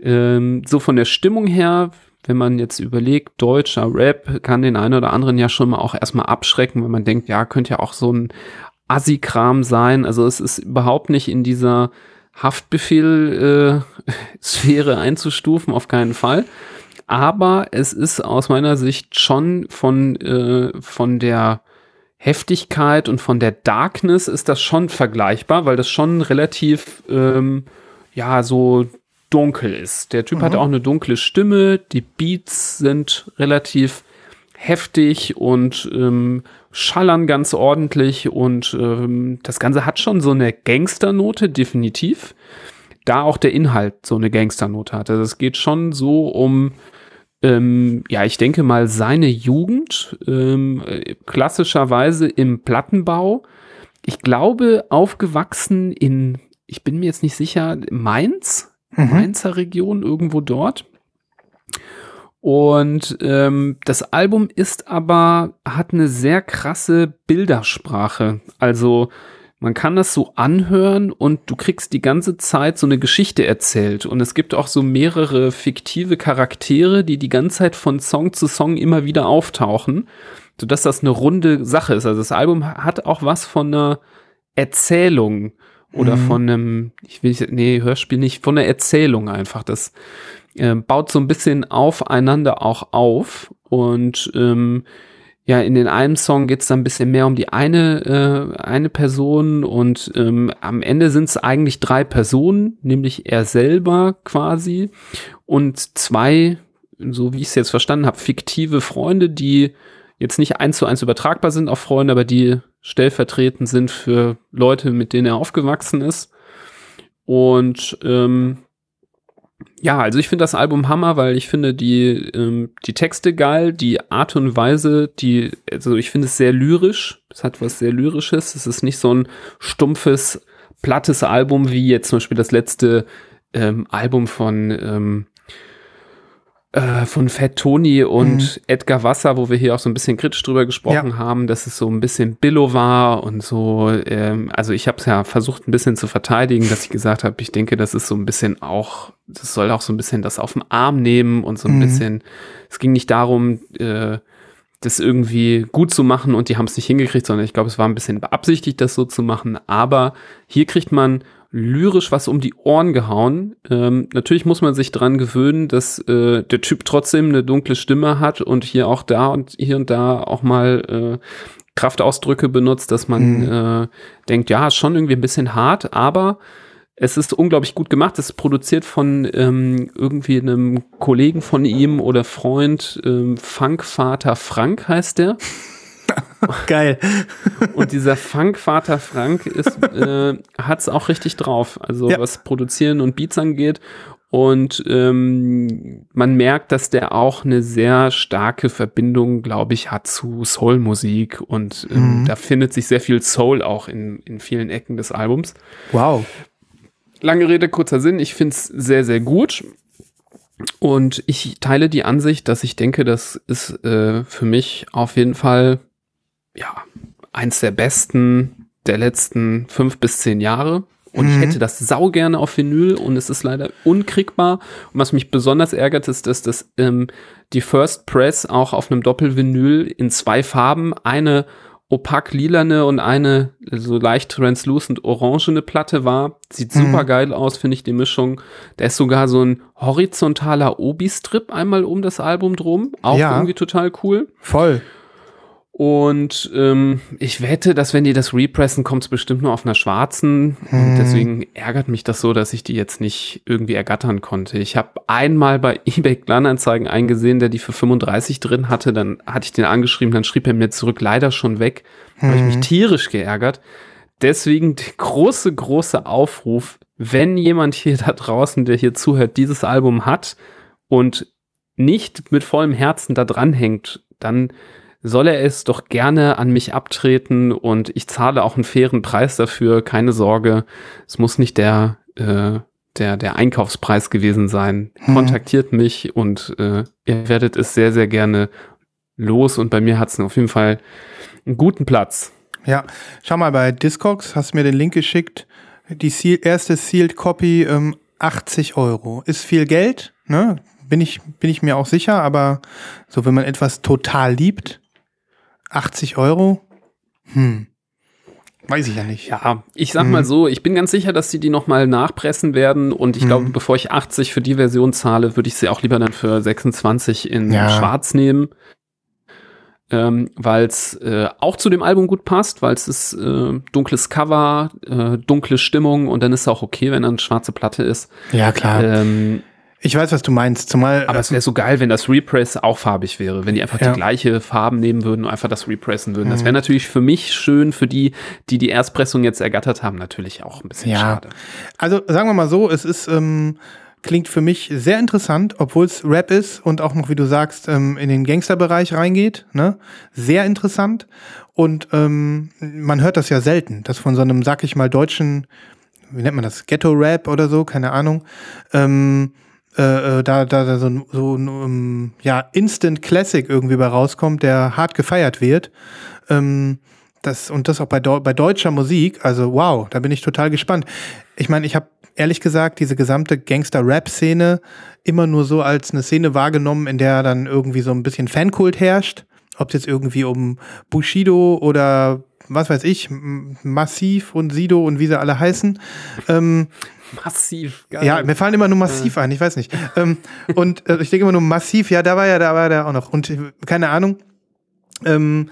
Ähm, so von der Stimmung her wenn man jetzt überlegt, deutscher Rap kann den einen oder anderen ja schon mal auch erstmal abschrecken, wenn man denkt, ja, könnte ja auch so ein Assi-Kram sein. Also es ist überhaupt nicht in dieser Haftbefehl-Sphäre äh, einzustufen, auf keinen Fall. Aber es ist aus meiner Sicht schon von, äh, von der Heftigkeit und von der Darkness ist das schon vergleichbar, weil das schon relativ, ähm, ja, so dunkel ist. Der Typ mhm. hat auch eine dunkle Stimme, die Beats sind relativ heftig und ähm, schallern ganz ordentlich und ähm, das Ganze hat schon so eine Gangsternote, definitiv. Da auch der Inhalt so eine Gangsternote hat. Also es geht schon so um, ähm, ja, ich denke mal, seine Jugend, ähm, klassischerweise im Plattenbau. Ich glaube, aufgewachsen in, ich bin mir jetzt nicht sicher, Mainz, mhm. Mainzer Region, irgendwo dort. Und ähm, das Album ist aber, hat eine sehr krasse Bildersprache. Also man kann das so anhören und du kriegst die ganze Zeit so eine Geschichte erzählt. Und es gibt auch so mehrere fiktive Charaktere, die die ganze Zeit von Song zu Song immer wieder auftauchen, sodass das eine runde Sache ist. Also das Album hat auch was von einer Erzählung oder mhm. von einem, ich will nicht, nee, Hörspiel nicht, von einer Erzählung einfach. Das äh, baut so ein bisschen aufeinander auch auf und ähm, ja, in den einen Song geht es dann ein bisschen mehr um die eine, äh, eine Person und ähm, am Ende sind es eigentlich drei Personen, nämlich er selber quasi und zwei, so wie ich es jetzt verstanden habe, fiktive Freunde, die jetzt nicht eins zu eins übertragbar sind auf Freunde, aber die stellvertretend sind für Leute, mit denen er aufgewachsen ist. Und ähm, ja, also ich finde das Album Hammer, weil ich finde die, ähm, die Texte geil, die Art und Weise, die, also ich finde es sehr lyrisch. Es hat was sehr Lyrisches. Es ist nicht so ein stumpfes, plattes Album wie jetzt zum Beispiel das letzte ähm, Album von ähm, äh, von Fat Tony und mhm. Edgar Wasser, wo wir hier auch so ein bisschen kritisch drüber gesprochen ja. haben, dass es so ein bisschen Billo war und so. Ähm, also ich habe es ja versucht ein bisschen zu verteidigen, dass ich gesagt habe, ich denke, das ist so ein bisschen auch, das soll auch so ein bisschen das auf den Arm nehmen und so ein mhm. bisschen. Es ging nicht darum, äh, das irgendwie gut zu machen und die haben es nicht hingekriegt, sondern ich glaube, es war ein bisschen beabsichtigt, das so zu machen. Aber hier kriegt man lyrisch was um die Ohren gehauen. Ähm, natürlich muss man sich dran gewöhnen, dass äh, der Typ trotzdem eine dunkle Stimme hat und hier auch da und hier und da auch mal äh, Kraftausdrücke benutzt, dass man mhm. äh, denkt, ja, schon irgendwie ein bisschen hart, aber es ist unglaublich gut gemacht. Es ist produziert von ähm, irgendwie einem Kollegen von ihm oder Freund, ähm, Funkvater Frank heißt der. Geil. Und dieser Funkvater Frank ist, äh, hat's auch richtig drauf. Also Ja. was Produzieren und Beats angeht. Und ähm, man merkt, dass der auch eine sehr starke Verbindung, glaube ich, hat zu Soul-Musik. Und ähm, Mhm. da findet sich sehr viel Soul auch in, in vielen Ecken des Albums. Wow. Lange Rede, kurzer Sinn. Ich finde es sehr, sehr gut. Und ich teile die Ansicht, dass ich denke, das ist äh, für mich auf jeden Fall ja eins der besten der letzten fünf bis zehn Jahre. Und ich Mhm. hätte das sau gerne auf Vinyl und es ist leider unkriegbar. Und was mich besonders ärgert, ist, dass das ähm, die First Press auch auf einem Doppelvinyl in zwei Farben, eine opak lilane und eine so leicht translucent orangene Platte war. Sieht Mhm. super geil aus, finde ich, die Mischung. Da ist sogar so ein horizontaler Obi-Strip einmal um das Album drum. Auch Ja. irgendwie total cool. Voll. Und ähm, ich wette, dass wenn die das repressen, kommt es bestimmt nur auf einer schwarzen. Und Hm. deswegen ärgert mich das so, dass ich die jetzt nicht irgendwie ergattern konnte. Ich habe einmal bei eBay Kleinanzeigen eingesehen, der die für 35 drin hatte. Dann hatte ich den angeschrieben, dann schrieb er mir zurück, leider schon weg. Habe ich mich tierisch geärgert. Deswegen der große, große Aufruf, wenn jemand hier da draußen, der hier zuhört, dieses Album hat und nicht mit vollem Herzen da dranhängt, dann soll er es doch gerne an mich abtreten und ich zahle auch einen fairen Preis dafür, keine Sorge. Es muss nicht der, äh, der, der Einkaufspreis gewesen sein. Mhm. Kontaktiert mich und äh, ihr werdet es sehr, sehr gerne los und bei mir hat es auf jeden Fall einen guten Platz. Ja, schau mal bei Discogs, hast mir den Link geschickt. Die Seal, erste Sealed Copy, ähm, 80 Euro. Ist viel Geld, ne? Bin ich, bin ich mir auch sicher, aber so, wenn man etwas total liebt, 80 Euro, hm, weiß ich ja nicht. Ja, ich sag mal so, ich bin ganz sicher, dass sie die nochmal nachpressen werden und ich Mhm. glaube, bevor ich 80 für die Version zahle, würde ich sie auch lieber dann für 26 in Ja. Schwarz nehmen. Ähm, weil es äh, auch zu dem Album gut passt, weil es ist äh, dunkles Cover, äh, dunkle Stimmung und dann ist es auch okay, wenn dann eine schwarze Platte ist. Ja, klar. Ähm, ich weiß, was du meinst. Zumal, aber es wäre so geil, wenn das Repress auch farbig wäre, wenn die einfach Ja. die gleiche Farben nehmen würden und einfach das repressen würden. Das Mhm. wäre natürlich für mich schön, für die, die die Erstpressung jetzt ergattert haben, natürlich auch ein bisschen Ja. schade. Also sagen wir mal so, es ist ähm, klingt für mich sehr interessant, obwohl es Rap ist und auch noch, wie du sagst, ähm, in den Gangsterbereich reingeht. Ne? Sehr interessant. Und ähm, man hört das ja selten, dass von so einem, sag ich mal, deutschen, wie nennt man das, Ghetto-Rap oder so, keine Ahnung, ähm, äh, äh, da, da, da so ein, so ein ähm, ja, Instant Classic irgendwie bei rauskommt, der hart gefeiert wird. Ähm, das, und das auch bei, bei deutscher Musik. Also wow, da bin ich total gespannt. Ich meine, ich habe ehrlich gesagt diese gesamte Gangster-Rap-Szene immer nur so als eine Szene wahrgenommen, in der dann irgendwie so ein bisschen Fankult herrscht. Ob es jetzt irgendwie um Bushido oder was weiß ich, Massiv und Sido und wie sie alle heißen. Ähm, Massiv. Geil. ja, mir fallen immer nur massiv ein, ich weiß nicht. Ähm, und äh, ich denke immer nur massiv, ja, da war ja, da war der auch noch. Und äh, keine Ahnung. Ähm,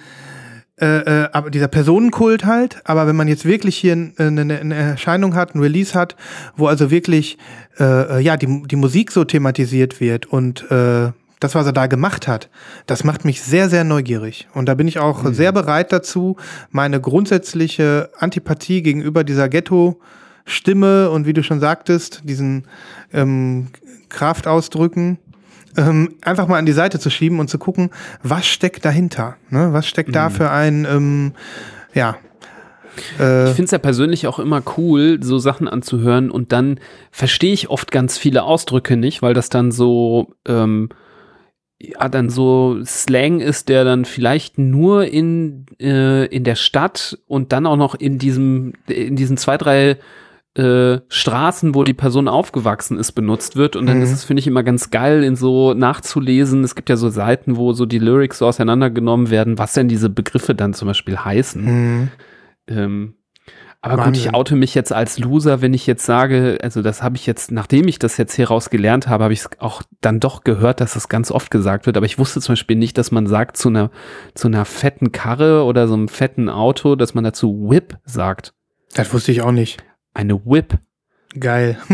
äh, äh, aber dieser Personenkult halt, aber wenn man jetzt wirklich hier äh, eine, eine Erscheinung hat, ein Release hat, wo also wirklich äh, äh, ja die, die Musik so thematisiert wird und äh, das, was er da gemacht hat, das macht mich sehr, sehr neugierig. Und da bin ich auch sehr bereit dazu, meine grundsätzliche Antipathie gegenüber dieser Ghetto-Stimme und wie du schon sagtest, diesen ähm, Kraftausdrücken, ähm, einfach mal an die Seite zu schieben und zu gucken, was steckt dahinter? Ne? Was steckt da für ein, ähm, ja, äh, Ich finde es ja persönlich auch immer cool, so Sachen anzuhören und dann verstehe ich oft ganz viele Ausdrücke nicht, weil das dann so, ähm, ja, dann so Slang ist, der dann vielleicht nur in, äh, in der Stadt und dann auch noch in diesem, in diesen zwei, drei äh, Straßen, wo die Person aufgewachsen ist, benutzt wird. Und dann Mhm. ist es, finde ich, immer ganz geil, in so nachzulesen. Es gibt ja so Seiten, wo so die Lyrics so auseinandergenommen werden, was denn diese Begriffe dann zum Beispiel heißen. mh, Ähm, aber gut, Wahnsinn. ich oute mich jetzt als Loser, wenn ich jetzt sage, also das habe ich jetzt, nachdem ich das jetzt hier raus gelernt habe, habe ich es auch dann doch gehört, dass das ganz oft gesagt wird. Aber ich wusste zum Beispiel nicht, dass man sagt zu einer, zu einer fetten Karre oder so einem fetten Auto, dass man dazu Whip sagt. das wusste ich auch nicht. Eine Whip. Geil.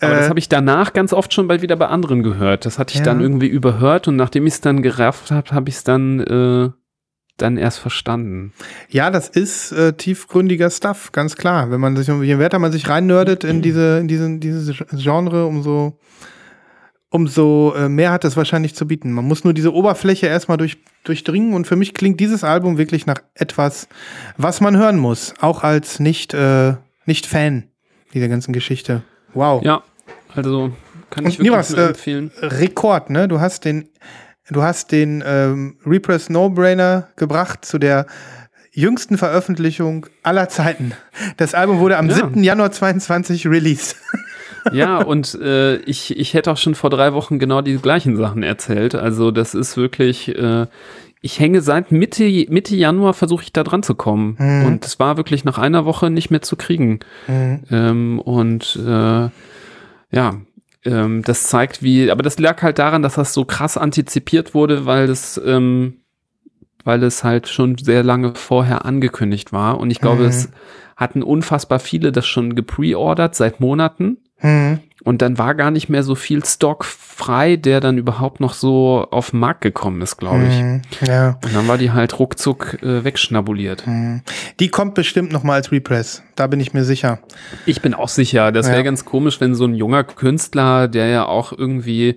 Aber das Äh, habe ich danach ganz oft schon bei, wieder bei anderen gehört. Das hatte ich Ja. dann irgendwie überhört und nachdem ich es dann gerafft habe, habe ich es dann äh, dann erst verstanden. Ja, das ist äh, tiefgründiger Stuff, ganz klar. Wenn man sich, je weiter man sich reinnördet in diese, in diesen, dieses Genre, umso, umso äh, mehr hat es wahrscheinlich zu bieten. Man muss nur diese Oberfläche erstmal durch, durchdringen und für mich klingt dieses Album wirklich nach etwas, was man hören muss, auch als nicht, äh, nicht Fan dieser ganzen Geschichte. Wow. Ja, also kann ich Und wirklich nur äh, empfehlen. Rekord, ne? Du hast den, du hast den ähm, Repress No-Brainer gebracht zu der jüngsten Veröffentlichung aller Zeiten. Das Album wurde am Ja. 7. Januar 22 released. Ja, und äh, ich, ich hätte auch schon vor drei Wochen genau die gleichen Sachen erzählt. Also das ist wirklich, äh, ich hänge seit Mitte, Mitte Januar, versuche ich da dran zu kommen. Mhm. Und es war wirklich nach einer Woche nicht mehr zu kriegen. Ähm, und äh, ja, ähm, das zeigt wie, aber das lag halt daran, dass das so krass antizipiert wurde, weil es, ähm, weil es halt schon sehr lange vorher angekündigt war. Und ich glaube, Mhm. es hatten unfassbar viele das schon gepreordert seit Monaten. Hm. Und dann war gar nicht mehr so viel Stock frei, der dann überhaupt noch so auf den Markt gekommen ist, glaube ich. Hm. Ja. Und dann war die halt ruckzuck äh, wegschnabuliert. Hm. Die kommt bestimmt noch mal als Repress. Da bin ich mir sicher. Ich bin auch sicher, das wäre Ja. ganz komisch, wenn so ein junger Künstler, der ja auch irgendwie,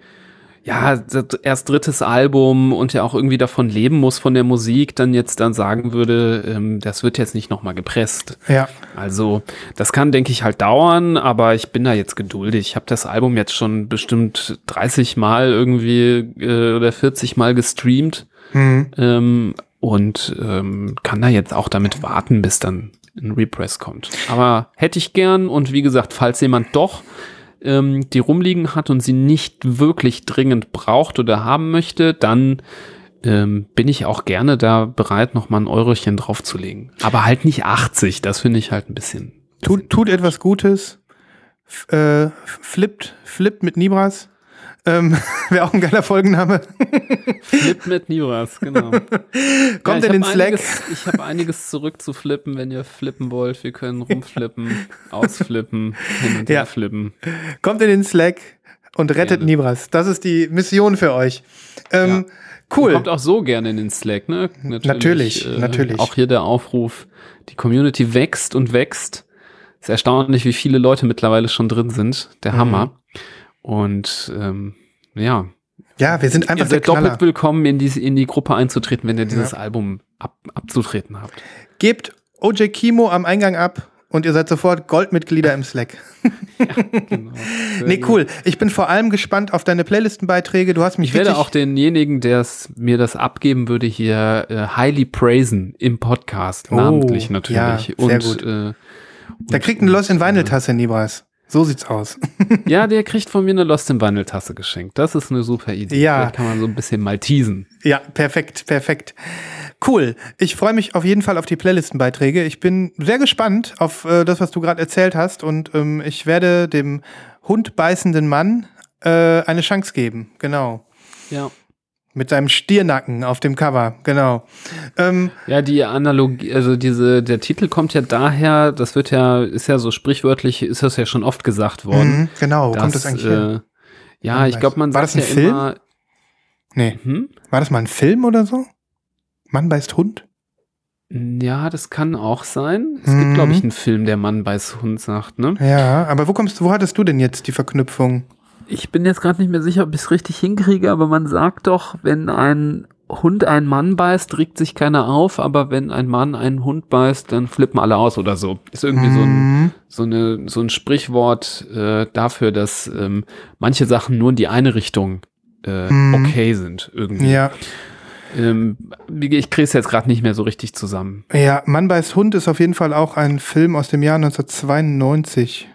ja, das erst drittes Album und ja auch irgendwie davon leben muss von der Musik, dann jetzt dann sagen würde, ähm, das wird jetzt nicht nochmal gepresst. Ja. Also, das kann, denke ich, halt dauern, aber ich bin da jetzt geduldig. Ich habe das Album jetzt schon bestimmt 30 Mal irgendwie äh, oder 40 Mal gestreamt Hm. ähm, und ähm, kann da jetzt auch damit warten, bis dann ein Repress kommt. Aber hätte ich gern und wie gesagt, falls jemand doch ähm, die rumliegen hat und sie nicht wirklich dringend braucht oder haben möchte, dann ähm, bin ich auch gerne da bereit, noch mal ein Eurochen draufzulegen. Aber halt nicht 80, das finde ich halt ein bisschen. Tut, tut etwas Gutes. Äh, flippt, flippt mit Nibras. Ähm, Wäre auch ein geiler Folgenname. Flip mit Nibras, genau. Kommt Ja, in den Slack. Einiges, ich habe einiges zurück zu flippen, wenn ihr flippen wollt. Wir können rumflippen, ausflippen, hin und Ja. her flippen. Kommt in den Slack und rettet Gerne. Nibras. Das ist die Mission für euch. Ähm, Cool. Kommt auch so gerne in den Slack, ne? Natürlich, natürlich. Auch hier der Aufruf. Die Community wächst und wächst. ist erstaunlich, wie viele Leute mittlerweile schon drin sind. Der Mhm. Und ähm, ja, ja, wir sind ihr einfach der seid doppelt willkommen, in, die, in die Gruppe einzutreten, wenn ihr dieses Album ab, abzutreten habt. Gebt OJ Kimo am Eingang ab und ihr seid sofort Goldmitglieder im Slack. Genau. Nee, cool. Ich bin vor allem gespannt auf deine Playlistenbeiträge. Du hast mich Ich werde auch denjenigen, der mir das abgeben würde, hier äh, highly praisen im Podcast, Oh, namentlich natürlich. ja, sehr und, gut. Äh, Der kriegt eine Lost in Vinyl Tasse, Nibras. So sieht's aus. ja, der kriegt von mir eine Lost in Vinyl Tasse geschenkt. Das ist eine super Idee. Ja. Vielleicht kann man so ein bisschen mal teasen. Ja, perfekt, perfekt. Cool. Ich freue mich auf jeden Fall auf die Playlistenbeiträge. Ich bin sehr gespannt auf äh, das, was du gerade erzählt hast und ähm, ich werde dem hundbeißenden Mann äh, eine Chance geben. Genau. Ja. Mit seinem Stiernacken auf dem Cover. Genau. Ähm, Ja, die Analogie, also diese, der Titel kommt ja daher, das wird ja, ist ja so sprichwörtlich, ist das ja schon oft gesagt worden. mhm, genau. Wo kommt das eigentlich äh, Ja, ich glaube, man War sagt das ein ja Film? immer. Nee. Hm? War das mal ein Film oder so? Mann beißt Hund? Ja, das kann auch sein. Es Mhm. gibt, glaube ich, einen Film, der Mann beiß Hund sagt, ne? Ja, aber wo kommst du, wo hattest du denn jetzt die Verknüpfung? Ich bin jetzt gerade nicht mehr sicher, ob ich es richtig hinkriege, aber man sagt doch, wenn ein Hund einen Mann beißt, regt sich keiner auf, aber wenn ein Mann einen Hund beißt, dann flippen alle aus oder so. Ist irgendwie so ein, Mhm. so, eine, so ein Sprichwort äh, dafür, dass ähm, manche Sachen nur in die eine Richtung äh, Mhm. okay sind irgendwie. Ja. Ähm, ich kriege es jetzt gerade nicht mehr so richtig zusammen. Ja, Mann beißt Hund ist auf jeden Fall auch ein Film aus dem Jahr 1992.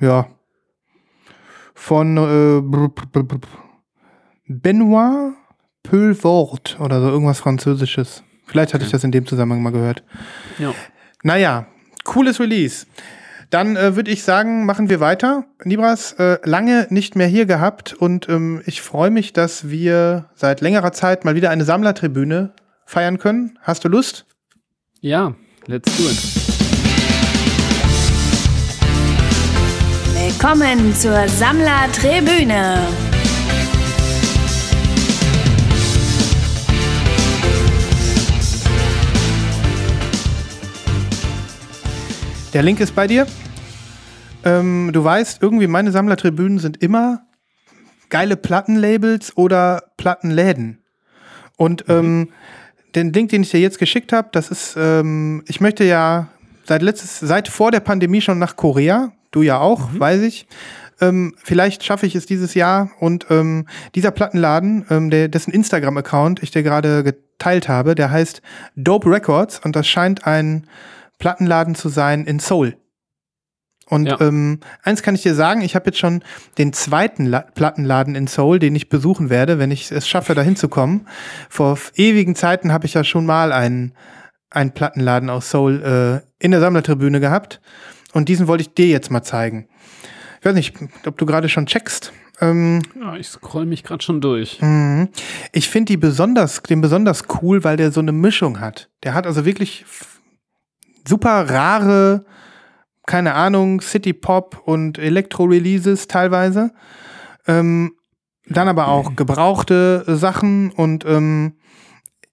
Ja. Von äh, Benoit Peulvort oder so irgendwas Französisches. Vielleicht hatte ich das in dem Zusammenhang mal gehört. Ja. Naja, cooles Release. Dann äh, würde ich sagen, machen wir weiter. Nibras, äh, lange nicht mehr hier gehabt und ähm, ich freue mich, dass wir seit längerer Zeit mal wieder eine Sammlertribüne feiern können. Hast du Lust? Ja, let's do it. Willkommen zur Sammlertribüne. Der Link ist bei dir. Ähm, du weißt, irgendwie meine Sammlertribünen sind immer geile Plattenlabels oder Plattenläden. Und mhm. ähm, den Link, den ich dir jetzt geschickt habe, das ist, ähm, ich möchte ja seit letztes, seit vor der Pandemie schon nach Korea, Du ja auch, weiß ich. Ähm, vielleicht schaffe ich es dieses Jahr. Und ähm, dieser Plattenladen, ähm, der, dessen Instagram-Account ich dir gerade geteilt habe, der heißt Dope Records und das scheint ein Plattenladen zu sein in Seoul. Und Ja. ähm, eins kann ich dir sagen, ich habe jetzt schon den zweiten La Plattenladen in Seoul, den ich besuchen werde, wenn ich es schaffe, da hinzukommen. Vor f- ewigen Zeiten habe ich ja schon mal einen, einen Plattenladen aus Seoul äh, in der Sammlertribüne gehabt. Und diesen wollte ich dir jetzt mal zeigen. Ich weiß nicht, ob du gerade schon checkst. Ähm, Ja, ich scroll mich gerade schon durch. Mhm. Ich finde die besonders, den besonders cool, weil der so eine Mischung hat. Der hat also wirklich super rare, keine Ahnung, City Pop und Elektro-Releases teilweise. Ähm, dann aber auch gebrauchte Sachen und ähm,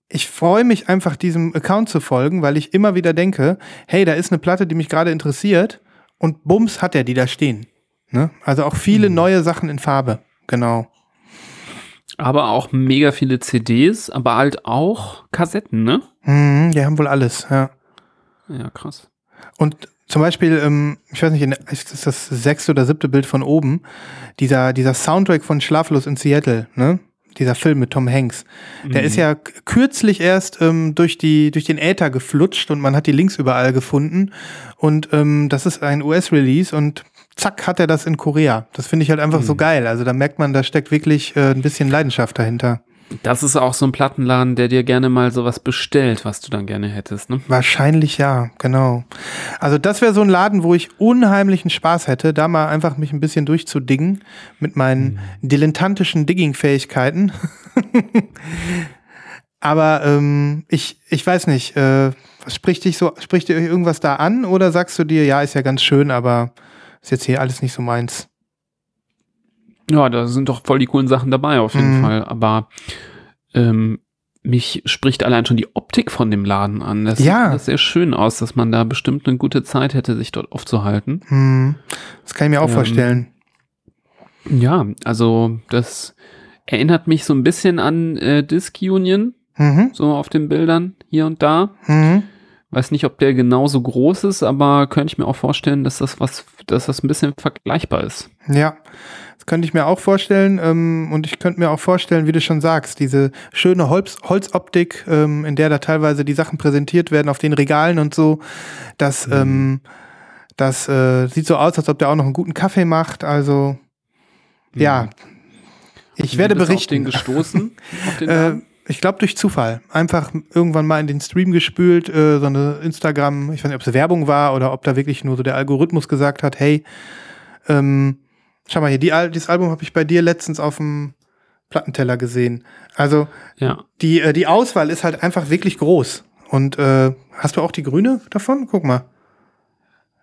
ich freue mich einfach, diesem Account zu folgen, weil ich immer wieder denke, hey, da ist eine Platte, die mich gerade interessiert und bums hat er die da stehen. Ne? Also auch viele neue Sachen in Farbe. Genau. Aber auch mega viele CDs, aber halt auch Kassetten, ne? Mhm, die haben wohl alles, ja. Ja, krass. Und zum Beispiel, ähm, ich weiß nicht, ist das das sechste oder siebte Bild von oben, dieser, dieser Soundtrack von Schlaflos in Seattle, ne? Dieser Film mit Tom Hanks. Der ist ja kürzlich erst ähm, durch, die, durch den Äther geflutscht und man hat die Links überall gefunden. Und ähm, das ist ein US-Release und zack hat er das in Korea. Das finde ich halt einfach so geil. Also da merkt man, da steckt wirklich äh, ein bisschen Leidenschaft dahinter. Das ist auch so ein Plattenladen, der dir gerne mal sowas bestellt, was du dann gerne hättest, ne? Wahrscheinlich ja, genau. Also das wäre so ein Laden, wo ich unheimlichen Spaß hätte, da mal einfach mich ein bisschen durchzudingen mit meinen dilettantischen Digging-Fähigkeiten. Aber ähm, ich, ich weiß nicht, äh, spricht dich so, spricht dir irgendwas da an oder sagst du dir, ja, ist ja ganz schön, aber ist jetzt hier alles nicht so meins? Ja, da sind doch voll die coolen Sachen dabei, auf jeden Mhm. Fall. Aber ähm, mich spricht allein schon die Optik von dem Laden an. Das Ja. sieht alles sehr schön aus, dass man da bestimmt eine gute Zeit hätte, sich dort aufzuhalten. Hm, das kann ich mir auch Ähm, vorstellen. Ja, also das erinnert mich so ein bisschen an äh, Disc Union, Mhm, so auf den Bildern hier und da. mhm. Weiß nicht, ob der genauso groß ist, aber könnte ich mir auch vorstellen, dass das was, dass das ein bisschen vergleichbar ist. Ja, das könnte ich mir auch vorstellen. Ähm, und ich könnte mir auch vorstellen, wie du schon sagst, diese schöne Holz Holzoptik, ähm, in der da teilweise die Sachen präsentiert werden auf den Regalen und so. Das, ähm, das äh, sieht so aus, als ob der auch noch einen guten Kaffee macht. Also, ja. Ich werde du Auf den berichten. gestoßen, auf den Äh, ich glaube durch Zufall. Einfach irgendwann mal in den Stream gespült, äh, so eine Instagram, ich weiß nicht, ob es Werbung war oder ob da wirklich nur so der Algorithmus gesagt hat, hey, ähm, schau mal hier, die, dieses Album habe ich bei dir letztens auf dem Plattenteller gesehen. Also ja. die, äh, die Auswahl ist halt einfach wirklich groß. Und äh, hast du auch die grüne davon? Guck mal.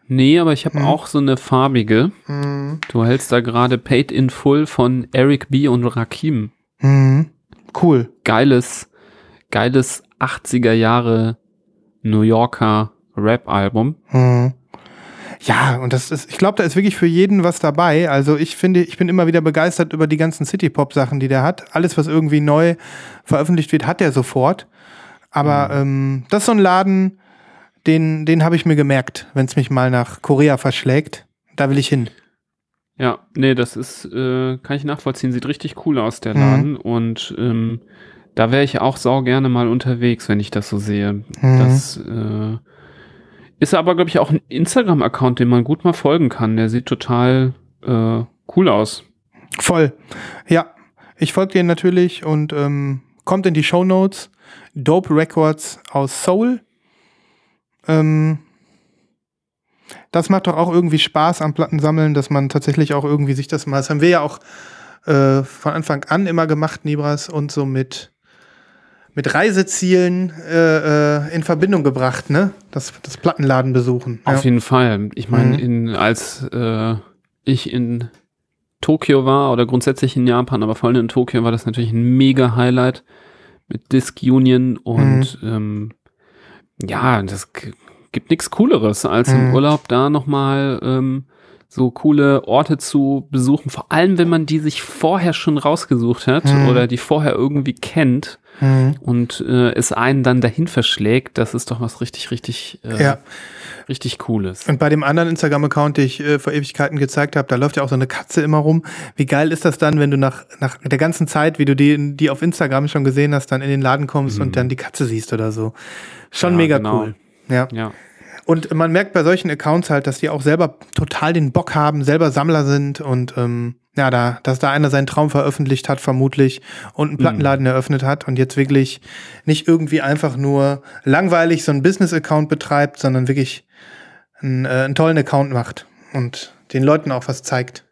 Nee, aber ich habe Mhm. auch so eine farbige. Mhm. Du hältst da gerade Paid in Full von Eric B. und Rakim. Mhm. Cool. Geiles, geiles 80er Jahre New Yorker Rap-Album. Mhm. Ja, und das ist, ich glaube, da ist wirklich für jeden was dabei. Also ich finde, ich bin immer wieder begeistert über die ganzen City-Pop-Sachen, die der hat. Alles, was irgendwie neu veröffentlicht wird, hat er sofort. Aber ähm, das ist so ein Laden, den, den habe ich mir gemerkt, wenn es mich mal nach Korea verschlägt. Da will ich hin. Ja, nee, das ist, äh, kann ich nachvollziehen. Sieht richtig cool aus, der Mhm. Laden. Und ähm, da wäre ich auch sau gerne mal unterwegs, wenn ich das so sehe. Mhm. Das äh, ist aber, glaube ich, auch ein Instagram-Account, den man gut mal folgen kann. Der sieht total äh, cool aus. Voll. Ja, ich folge dir natürlich und ähm, kommt in die Show Notes. Dope Records aus Seoul. Ähm, das macht doch auch irgendwie Spaß am Plattensammeln, dass man tatsächlich auch irgendwie sich das mal. Das haben wir ja auch äh, von Anfang an immer gemacht, Nibras, und so mit, mit Reisezielen äh, äh, in Verbindung gebracht, ne? Das, das Plattenladen besuchen. Auf jeden Fall. Ich meine, Mhm. als äh, ich in Tokio war oder grundsätzlich in Japan, aber vor allem in Tokio war das natürlich ein mega Highlight mit Disc Union und Mhm. ähm, ja, das gibt nichts Cooleres, als Mhm. im Urlaub da nochmal ähm, so coole Orte zu besuchen. Vor allem, wenn man die sich vorher schon rausgesucht hat Mhm. oder die vorher irgendwie kennt Mhm. und äh, es einen dann dahin verschlägt. Das ist doch was richtig, richtig, äh, Ja. richtig Cooles. Und bei dem anderen Instagram-Account, den ich äh, vor Ewigkeiten gezeigt habe, da läuft ja auch so eine Katze immer rum. Wie geil ist das dann, wenn du nach, nach der ganzen Zeit, wie du die, die auf Instagram schon gesehen hast, dann in den Laden kommst und dann die Katze siehst oder so. Schon Ja, mega genau. cool. Ja. Ja. Und man merkt bei solchen Accounts halt, dass die auch selber total den Bock haben, selber Sammler sind und ähm, ja, da, dass da einer seinen Traum veröffentlicht hat, vermutlich, und einen Plattenladen eröffnet hat und jetzt wirklich nicht irgendwie einfach nur langweilig so einen Business-Account betreibt, sondern wirklich einen, äh, einen tollen Account macht und den Leuten auch was zeigt.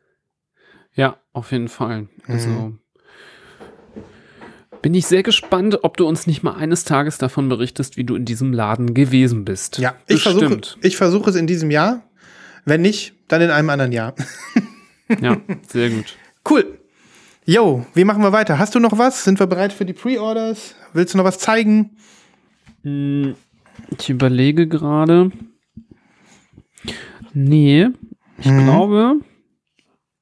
Ja, auf jeden Fall. Also Mhm. bin ich sehr gespannt, ob du uns nicht mal eines Tages davon berichtest, wie du in diesem Laden gewesen bist. Ja, ich versuche ich versuche es in diesem Jahr. Wenn nicht, dann in einem anderen Jahr. Ja, sehr gut. Cool. Yo, wie machen wir weiter? Hast du noch was? Sind wir bereit für die Pre-Orders? Willst du noch was zeigen? Hm, Ich überlege gerade. Nee, ich Mhm. glaube,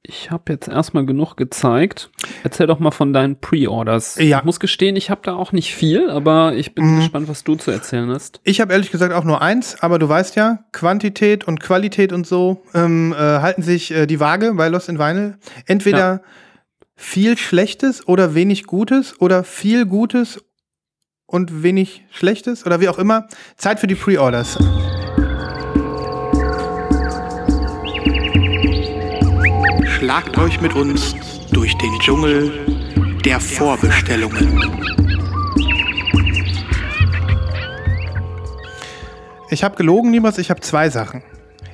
ich habe jetzt erstmal genug gezeigt. Erzähl doch mal von deinen Pre-Orders. Ja. Ich muss gestehen, ich habe da auch nicht viel, aber ich bin Mhm. gespannt, was du zu erzählen hast. Ich habe ehrlich gesagt auch nur eins, aber du weißt ja, Quantität und Qualität und so ähm, äh, halten sich äh, die Waage bei Lost in Vinyl. Entweder viel Schlechtes oder wenig Gutes oder viel Gutes und wenig Schlechtes oder wie auch immer. Zeit für die Pre-Orders. Schlagt euch mit uns durch den Dschungel der Vorbestellungen. Ich habe gelogen, niemals. Ich habe zwei Sachen.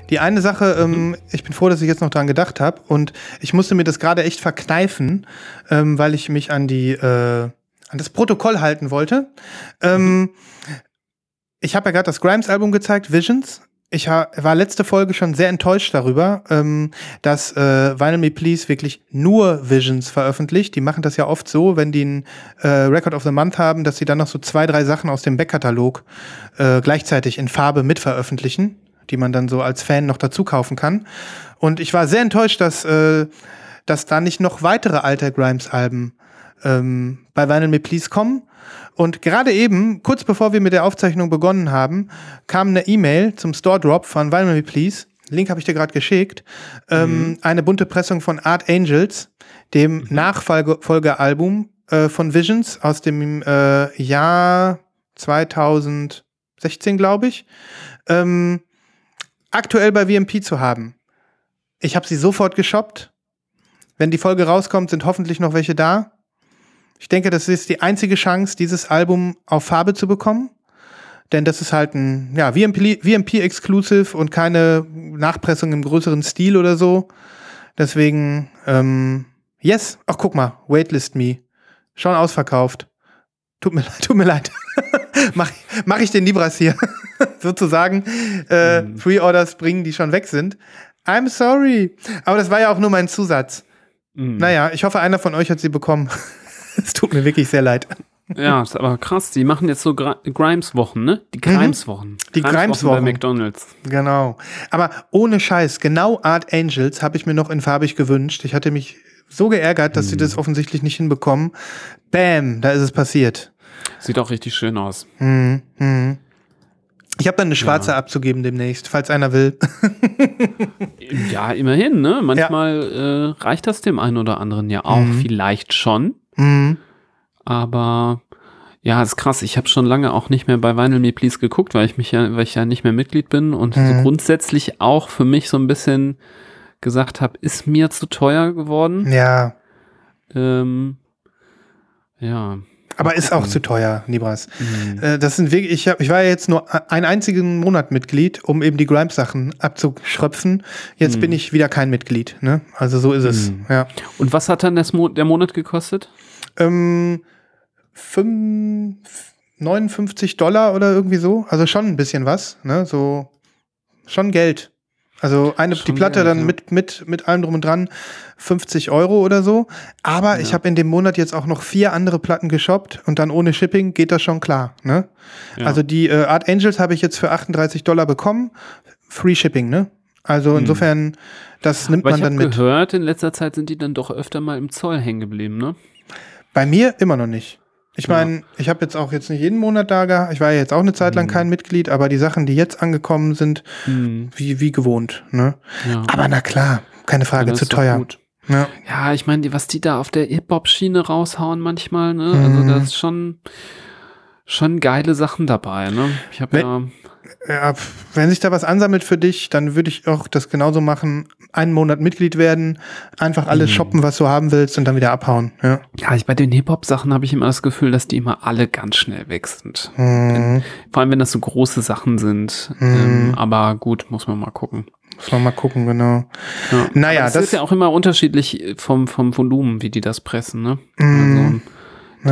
Die eine Sache, ähm, ich bin froh, dass ich jetzt noch dran gedacht habe und ich musste mir das gerade echt verkneifen, ähm, weil ich mich an die äh, an das Protokoll halten wollte. Ähm, ich habe ja gerade das Grimes-Album gezeigt, Visions. Ich war letzte Folge schon sehr enttäuscht darüber, ähm, dass äh, Vinyl Me Please wirklich nur Visions veröffentlicht. Die machen das ja oft so, wenn die einen äh, Record of the Month haben, dass sie dann noch so zwei, drei Sachen aus dem Backkatalog äh, gleichzeitig in Farbe mit veröffentlichen, die man dann so als Fan noch dazu kaufen kann. Und ich war sehr enttäuscht, dass, äh, dass da nicht noch weitere alte Grimes-Alben ähm, bei Vinyl Me Please kommen. Und gerade eben, kurz bevor wir mit der Aufzeichnung begonnen haben, kam eine E-Mail zum Store Drop von Vinyl Me Please. Link habe ich dir gerade geschickt. Ähm, eine bunte Pressung von Art Angels, dem Nachfolgealbum äh, von Visions aus dem äh, Jahr 2016, glaube ich. Ähm, aktuell bei VMP zu haben. Ich habe sie sofort geshoppt. Wenn die Folge rauskommt, sind hoffentlich noch welche da. Ich denke, das ist die einzige Chance, dieses Album auf Farbe zu bekommen. Denn das ist halt ein ja, VMP, VMP Exclusive und keine Nachpressung im größeren Stil oder so. Deswegen, ähm, yes. Ach, guck mal, Waitlist Me. Schon ausverkauft. Tut mir leid, tut mir leid. mach, mach ich den Libras hier. Sozusagen. Äh, Pre-Orders bringen, die schon weg sind. I'm sorry. Aber das war ja auch nur mein Zusatz. Mhm. Naja, ich hoffe, einer von euch hat sie bekommen. Es tut mir wirklich sehr leid. Ja, ist aber krass. Die machen jetzt so Grimes-Wochen, ne? Die Grimes-Wochen. Mhm. Die Bei Grimes-Wochen. McDonalds. Genau. Aber ohne Scheiß, genau Art Angels habe ich mir noch in farbig gewünscht. Ich hatte mich so geärgert, dass sie das offensichtlich nicht hinbekommen. Bam, da ist es passiert. Sieht auch richtig schön aus. Mhm. Mhm. Ich habe dann eine schwarze abzugeben demnächst, falls einer will. Ja, immerhin, ne? Manchmal äh, reicht das dem einen oder anderen ja auch. Mhm. Vielleicht schon. Mhm. Aber ja, ist krass. Ich habe schon lange auch nicht mehr bei Vinyl Me Please geguckt, weil ich mich ja, weil ich ja nicht mehr Mitglied bin und so Mhm. grundsätzlich auch für mich so ein bisschen gesagt habe, ist mir zu teuer geworden. Ja, Ähm, ja. Aber ist auch zu teuer, Libras. Mhm. Äh, das sind wirklich, ich, hab, ich war ja jetzt nur einen einzigen Monat Mitglied, um eben die Grimes-Sachen abzuschröpfen. Jetzt Mhm. bin ich wieder kein Mitglied. Ne? Also so ist es. Mhm. Ja. Und was hat dann das Mo der Monat gekostet? Ähm, fünf, 59 Dollar oder irgendwie so. Also schon ein bisschen was. Ne? So schon Geld. Also eine, Schon die Platte dann ja. mit, mit, mit allem drum und dran 50 Euro oder so. Aber ich Ja. habe in dem Monat jetzt auch noch vier andere Platten geshoppt und dann ohne Shipping geht das schon klar. Ne? Ja. Also die äh, Art Angels habe ich jetzt für 38 Dollar bekommen. Free Shipping, ne? Also insofern, das nimmt Hm. Aber man ich dann habe mit. gehört, in letzter Zeit sind die dann doch öfter mal im Zoll hängen geblieben, ne? Bei mir immer noch nicht. Ich Ja. meine, ich habe jetzt auch jetzt nicht jeden Monat da gehabt. Ich war ja jetzt auch eine Zeit lang kein Mitglied, aber die Sachen, die jetzt angekommen sind, Hm, wie, wie gewohnt. Ne? ja. Aber na klar, keine Frage, Ja, das zu teuer. Ja. Ja, ich meine, was die da auf der Hip-Hop-Schiene raushauen manchmal, ne? Mhm. Also da ist schon, schon geile Sachen dabei, ne? Ich habe Wenn- ja, Ja, wenn sich da was ansammelt für dich, dann würde ich auch das genauso machen. Einen Monat Mitglied werden, einfach alles Mhm. shoppen, was du haben willst und dann wieder abhauen. Ja. ja, ich bei den Hip-Hop-Sachen habe ich immer das Gefühl, dass die immer alle ganz schnell weg sind. Hm, Vor allem, wenn das so große Sachen sind. Mhm. Ähm, aber gut, muss man mal gucken. muss man mal gucken, genau. Ja. Naja, das, das- ist ja auch immer unterschiedlich vom, vom Volumen, wie die das pressen, ne? Mhm. Also,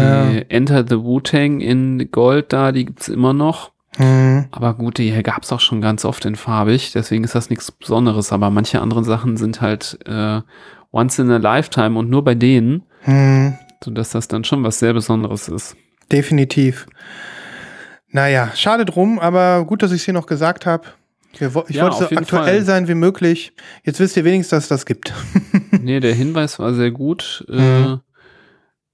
Ja. die Enter the Wu-Tang in Gold da, die gibt's immer noch. Hm, Aber gut, die gab's auch schon ganz oft in farbig, deswegen ist das nichts Besonderes. Aber manche andere Sachen sind halt äh, once in a lifetime und nur bei denen, hm, sodass das dann schon was sehr Besonderes ist. definitiv. Naja, schade drum, aber gut, dass ich es hier noch gesagt habe. Ich Ja, wollte so aktuell Fall. sein wie möglich. Jetzt wisst ihr wenigstens, dass es das gibt. nee, der Hinweis war sehr gut, äh, Mhm.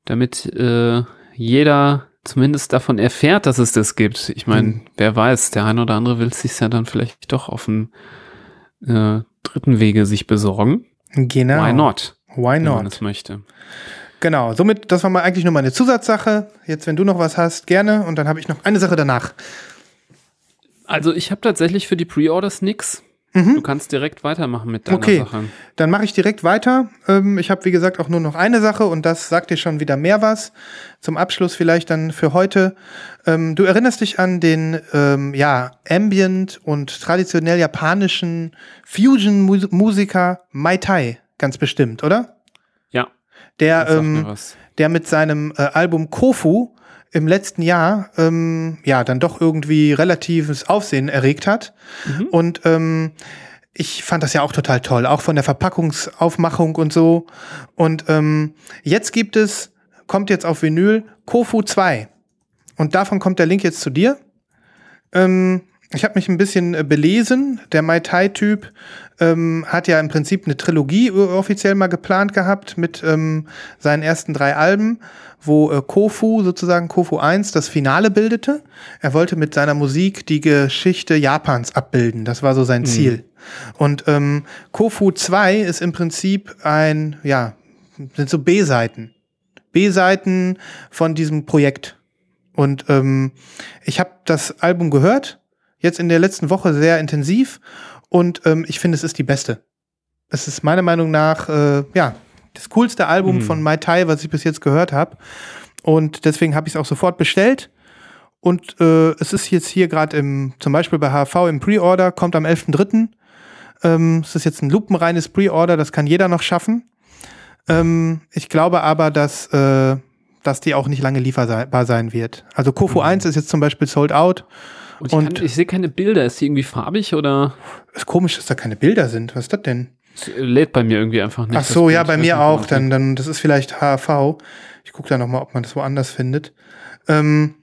Damit äh, jeder zumindest davon erfährt, dass es das gibt. Ich meine, Mhm. wer weiß, der ein oder andere will sich ja dann vielleicht doch auf dem äh, dritten Wege sich besorgen. Genau. Why not? Why Wenn man not? es möchte. Genau, somit, das war mal eigentlich nur meine Zusatzsache. Jetzt, wenn du noch was hast, gerne. Und dann habe ich noch eine Sache danach. Also ich habe tatsächlich für die Pre-Orders nix. Du kannst direkt weitermachen mit deiner Mhm. Okay. Sache. Dann mache ich direkt weiter. Ähm, ich habe, wie gesagt, auch nur noch eine Sache und das sagt dir schon wieder mehr was. Zum Abschluss vielleicht dann für heute. Ähm, du erinnerst dich an den ähm, ja, Ambient und traditionell japanischen Fusion-Musiker Mai Tai, ganz bestimmt, oder? Ja, Der, ähm, der mit seinem äh, Album Kofu im letzten Jahr ähm, ja dann doch irgendwie relatives Aufsehen erregt hat. Und ähm, ich fand das ja auch total toll, auch von der Verpackungsaufmachung und so. Und ähm, jetzt gibt es, kommt jetzt auf Vinyl Kofu 2. Und davon kommt der Link jetzt zu dir. Ähm, ich habe mich ein bisschen äh, belesen. Der Mai Tai-Typ ähm, hat ja im Prinzip eine Trilogie äh, offiziell mal geplant gehabt mit ähm, seinen ersten drei Alben, wo äh, Kofu sozusagen Kofu 1 das Finale bildete. Er wollte mit seiner Musik die Geschichte Japans abbilden. Das war so sein Ziel. Und ähm, Kofu 2 ist im Prinzip ein, ja, sind so B-Seiten. B-Seiten von diesem Projekt. Und ähm, ich habe das Album gehört, jetzt in der letzten Woche sehr intensiv. Und ähm, ich finde, es ist die beste. Es ist meiner Meinung nach, äh, ja, das coolste Album von Mai Tai, was ich bis jetzt gehört habe. Und deswegen habe ich es auch sofort bestellt. Und äh, es ist jetzt hier gerade im, zum Beispiel bei HV im Pre-Order, kommt am 11.3. Ähm, es ist jetzt ein lupenreines Pre-Order, das kann jeder noch schaffen. Ähm, ich glaube aber, dass, äh, dass die auch nicht lange lieferbar sein wird. Also Kofu 1 ist jetzt zum Beispiel sold out. Und ich, und- kann- ich sehe keine Bilder. Ist die irgendwie farbig oder Ist komisch, dass da keine Bilder sind. Was ist das denn? Lädt bei mir irgendwie einfach nicht? Ach so, ja, bei mir auch. Dann, dann, das ist vielleicht HV. Ich gucke da noch mal, ob man das woanders findet. Ähm,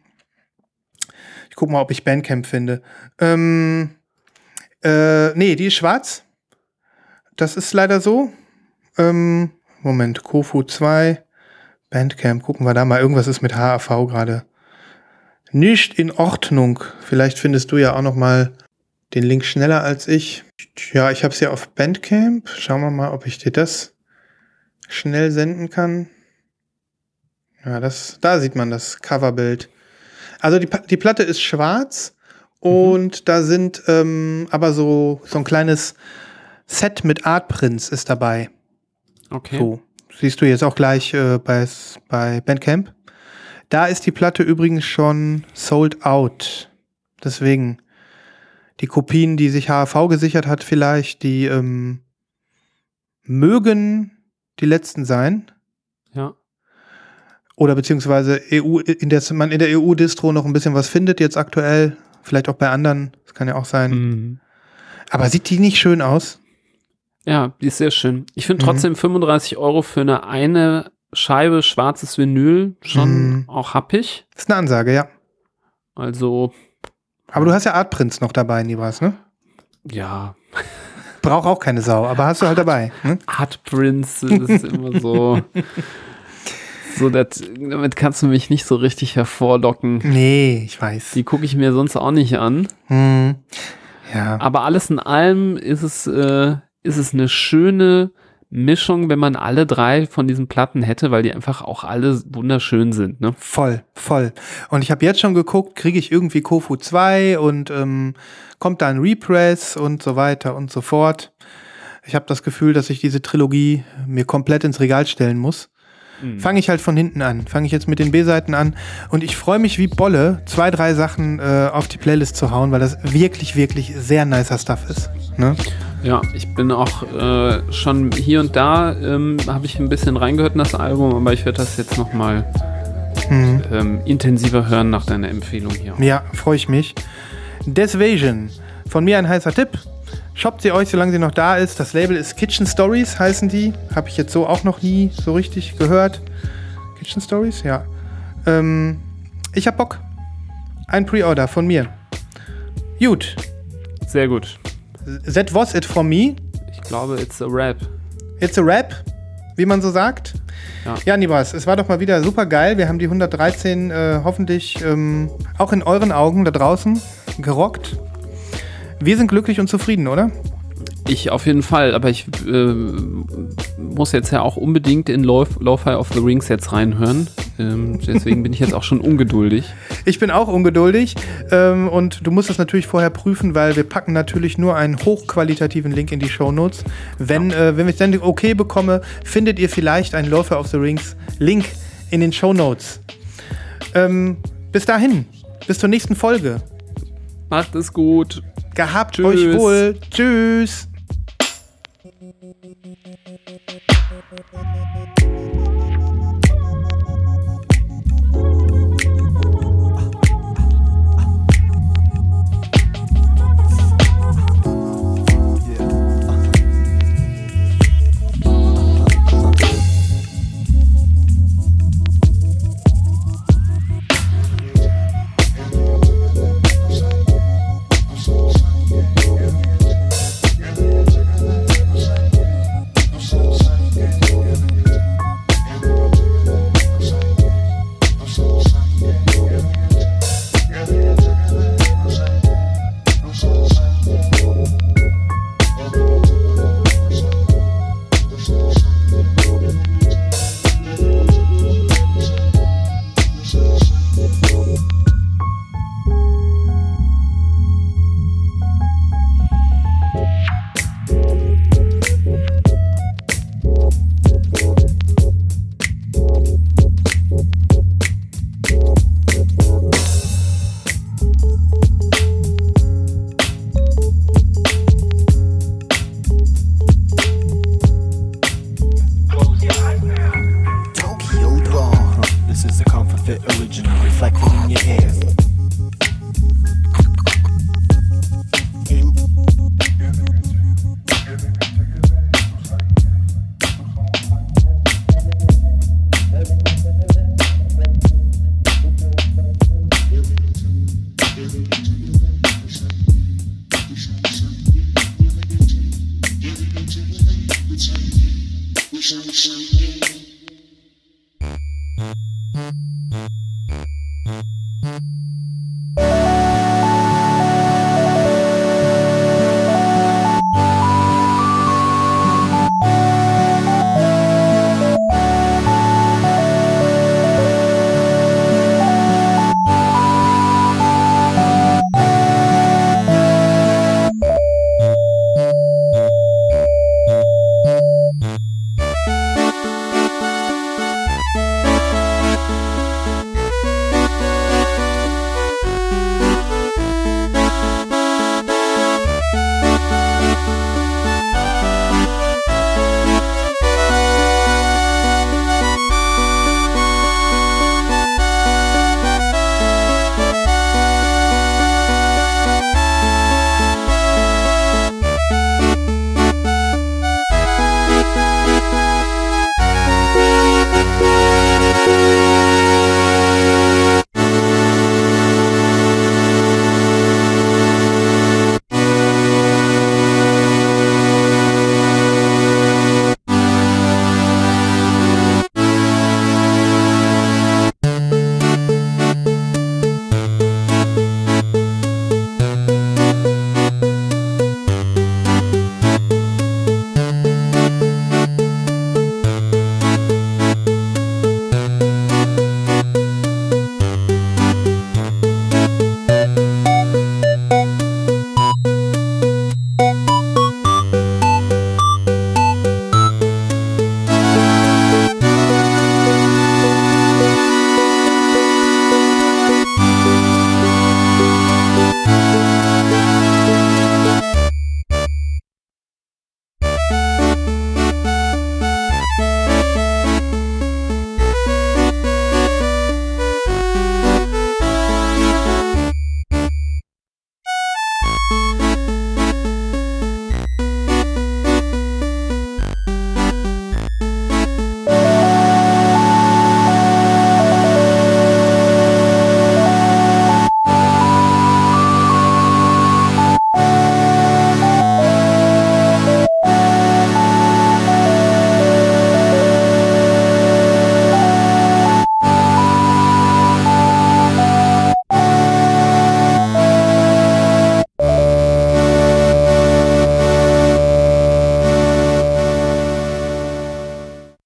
ich gucke mal, ob ich Bandcamp finde. Ähm, äh, nee, die ist schwarz. Das ist leider so. Ähm, Moment, Kofu 2, Bandcamp, gucken wir da mal. Irgendwas ist mit HAV gerade nicht in Ordnung. Vielleicht findest du ja auch noch mal den Link schneller als ich. Ja, ich habe es ja auf Bandcamp. Schauen wir mal, ob ich dir das schnell senden kann. Ja, das, da sieht man das Coverbild. Also die, die Platte ist schwarz und da sind ähm, aber so, so ein kleines Set mit Artprints ist dabei. Okay. So, siehst du jetzt auch gleich äh, bei, bei Bandcamp. Da ist die Platte übrigens schon sold out. Deswegen die Kopien, die sich HAV gesichert hat, vielleicht, die ähm, mögen die letzten sein. Ja. Oder beziehungsweise EU, in der man in der EU-Distro noch ein bisschen was findet, jetzt aktuell. Vielleicht auch bei anderen. Das kann ja auch sein. Mhm. Aber sieht die nicht schön aus? Ja, die ist sehr schön. Ich finde Mhm. trotzdem 35 Euro für eine eine Scheibe schwarzes Vinyl schon Mhm. auch happig. ist eine Ansage, ja. Also, Aber du hast ja Artprints noch dabei, Nibras, ne? ja, Braucht auch keine Sau, aber hast du halt dabei. Ne? Art Prince das ist immer so. So, das, damit kannst du mich nicht so richtig hervorlocken. Nee, ich weiß. Die gucke ich mir sonst auch nicht an. Hm. Ja. Aber alles in allem ist es, äh, ist es eine schöne Mischung, wenn man alle drei von diesen Platten hätte, weil die einfach auch alle wunderschön sind. Ne? Voll, voll. Und ich habe jetzt schon geguckt, kriege ich irgendwie Kofu 2 und ähm, kommt da ein Repress und so weiter und so fort. Ich habe das Gefühl, dass ich diese Trilogie mir komplett ins Regal stellen muss. Fange ich halt von hinten an. Fange ich jetzt mit den B-Seiten an. Und ich freue mich wie Bolle, zwei, drei Sachen äh, auf die Playlist zu hauen, weil das wirklich, wirklich sehr nicer Stuff ist. Ne? Ja, ich bin auch äh, schon hier und da, ähm, habe ich ein bisschen reingehört in das Album, aber ich werde das jetzt nochmal Mhm. ähm, intensiver hören nach deiner Empfehlung hier. Ja, freue ich mich. Desvasion. Von mir ein heißer Tipp. Shoppt sie euch, solange sie noch da ist. Das Label ist Kitchen Stories, heißen die. Habe ich jetzt so auch noch nie so richtig gehört. Kitchen Stories, ja. Ähm, ich hab Bock. Ein Pre-Order von mir. Gut. Sehr gut. That was it from me. Ich glaube, it's a rap. It's a Rap, wie man so sagt. Ja. Ja, Nibas, es war doch mal wieder super geil. Wir haben die 113 äh, hoffentlich ähm, auch in euren Augen da draußen gerockt. Wir sind glücklich und zufrieden, oder? Ich auf jeden Fall, aber ich äh, muss jetzt ja auch unbedingt in Lo- Lo-Fi of the Rings jetzt reinhören. Ähm, deswegen bin ich jetzt auch schon ungeduldig. Ich bin auch ungeduldig ähm, und du musst es natürlich vorher prüfen, weil wir packen natürlich nur einen hochqualitativen Link in die Shownotes. Wenn, äh, wenn ich dann okay bekomme, findet ihr vielleicht einen Laughter of the Rings Link in den Shownotes. Ähm, bis dahin, bis zur nächsten Folge. Macht es gut. Gehabt Tschüss. euch wohl. Tschüss.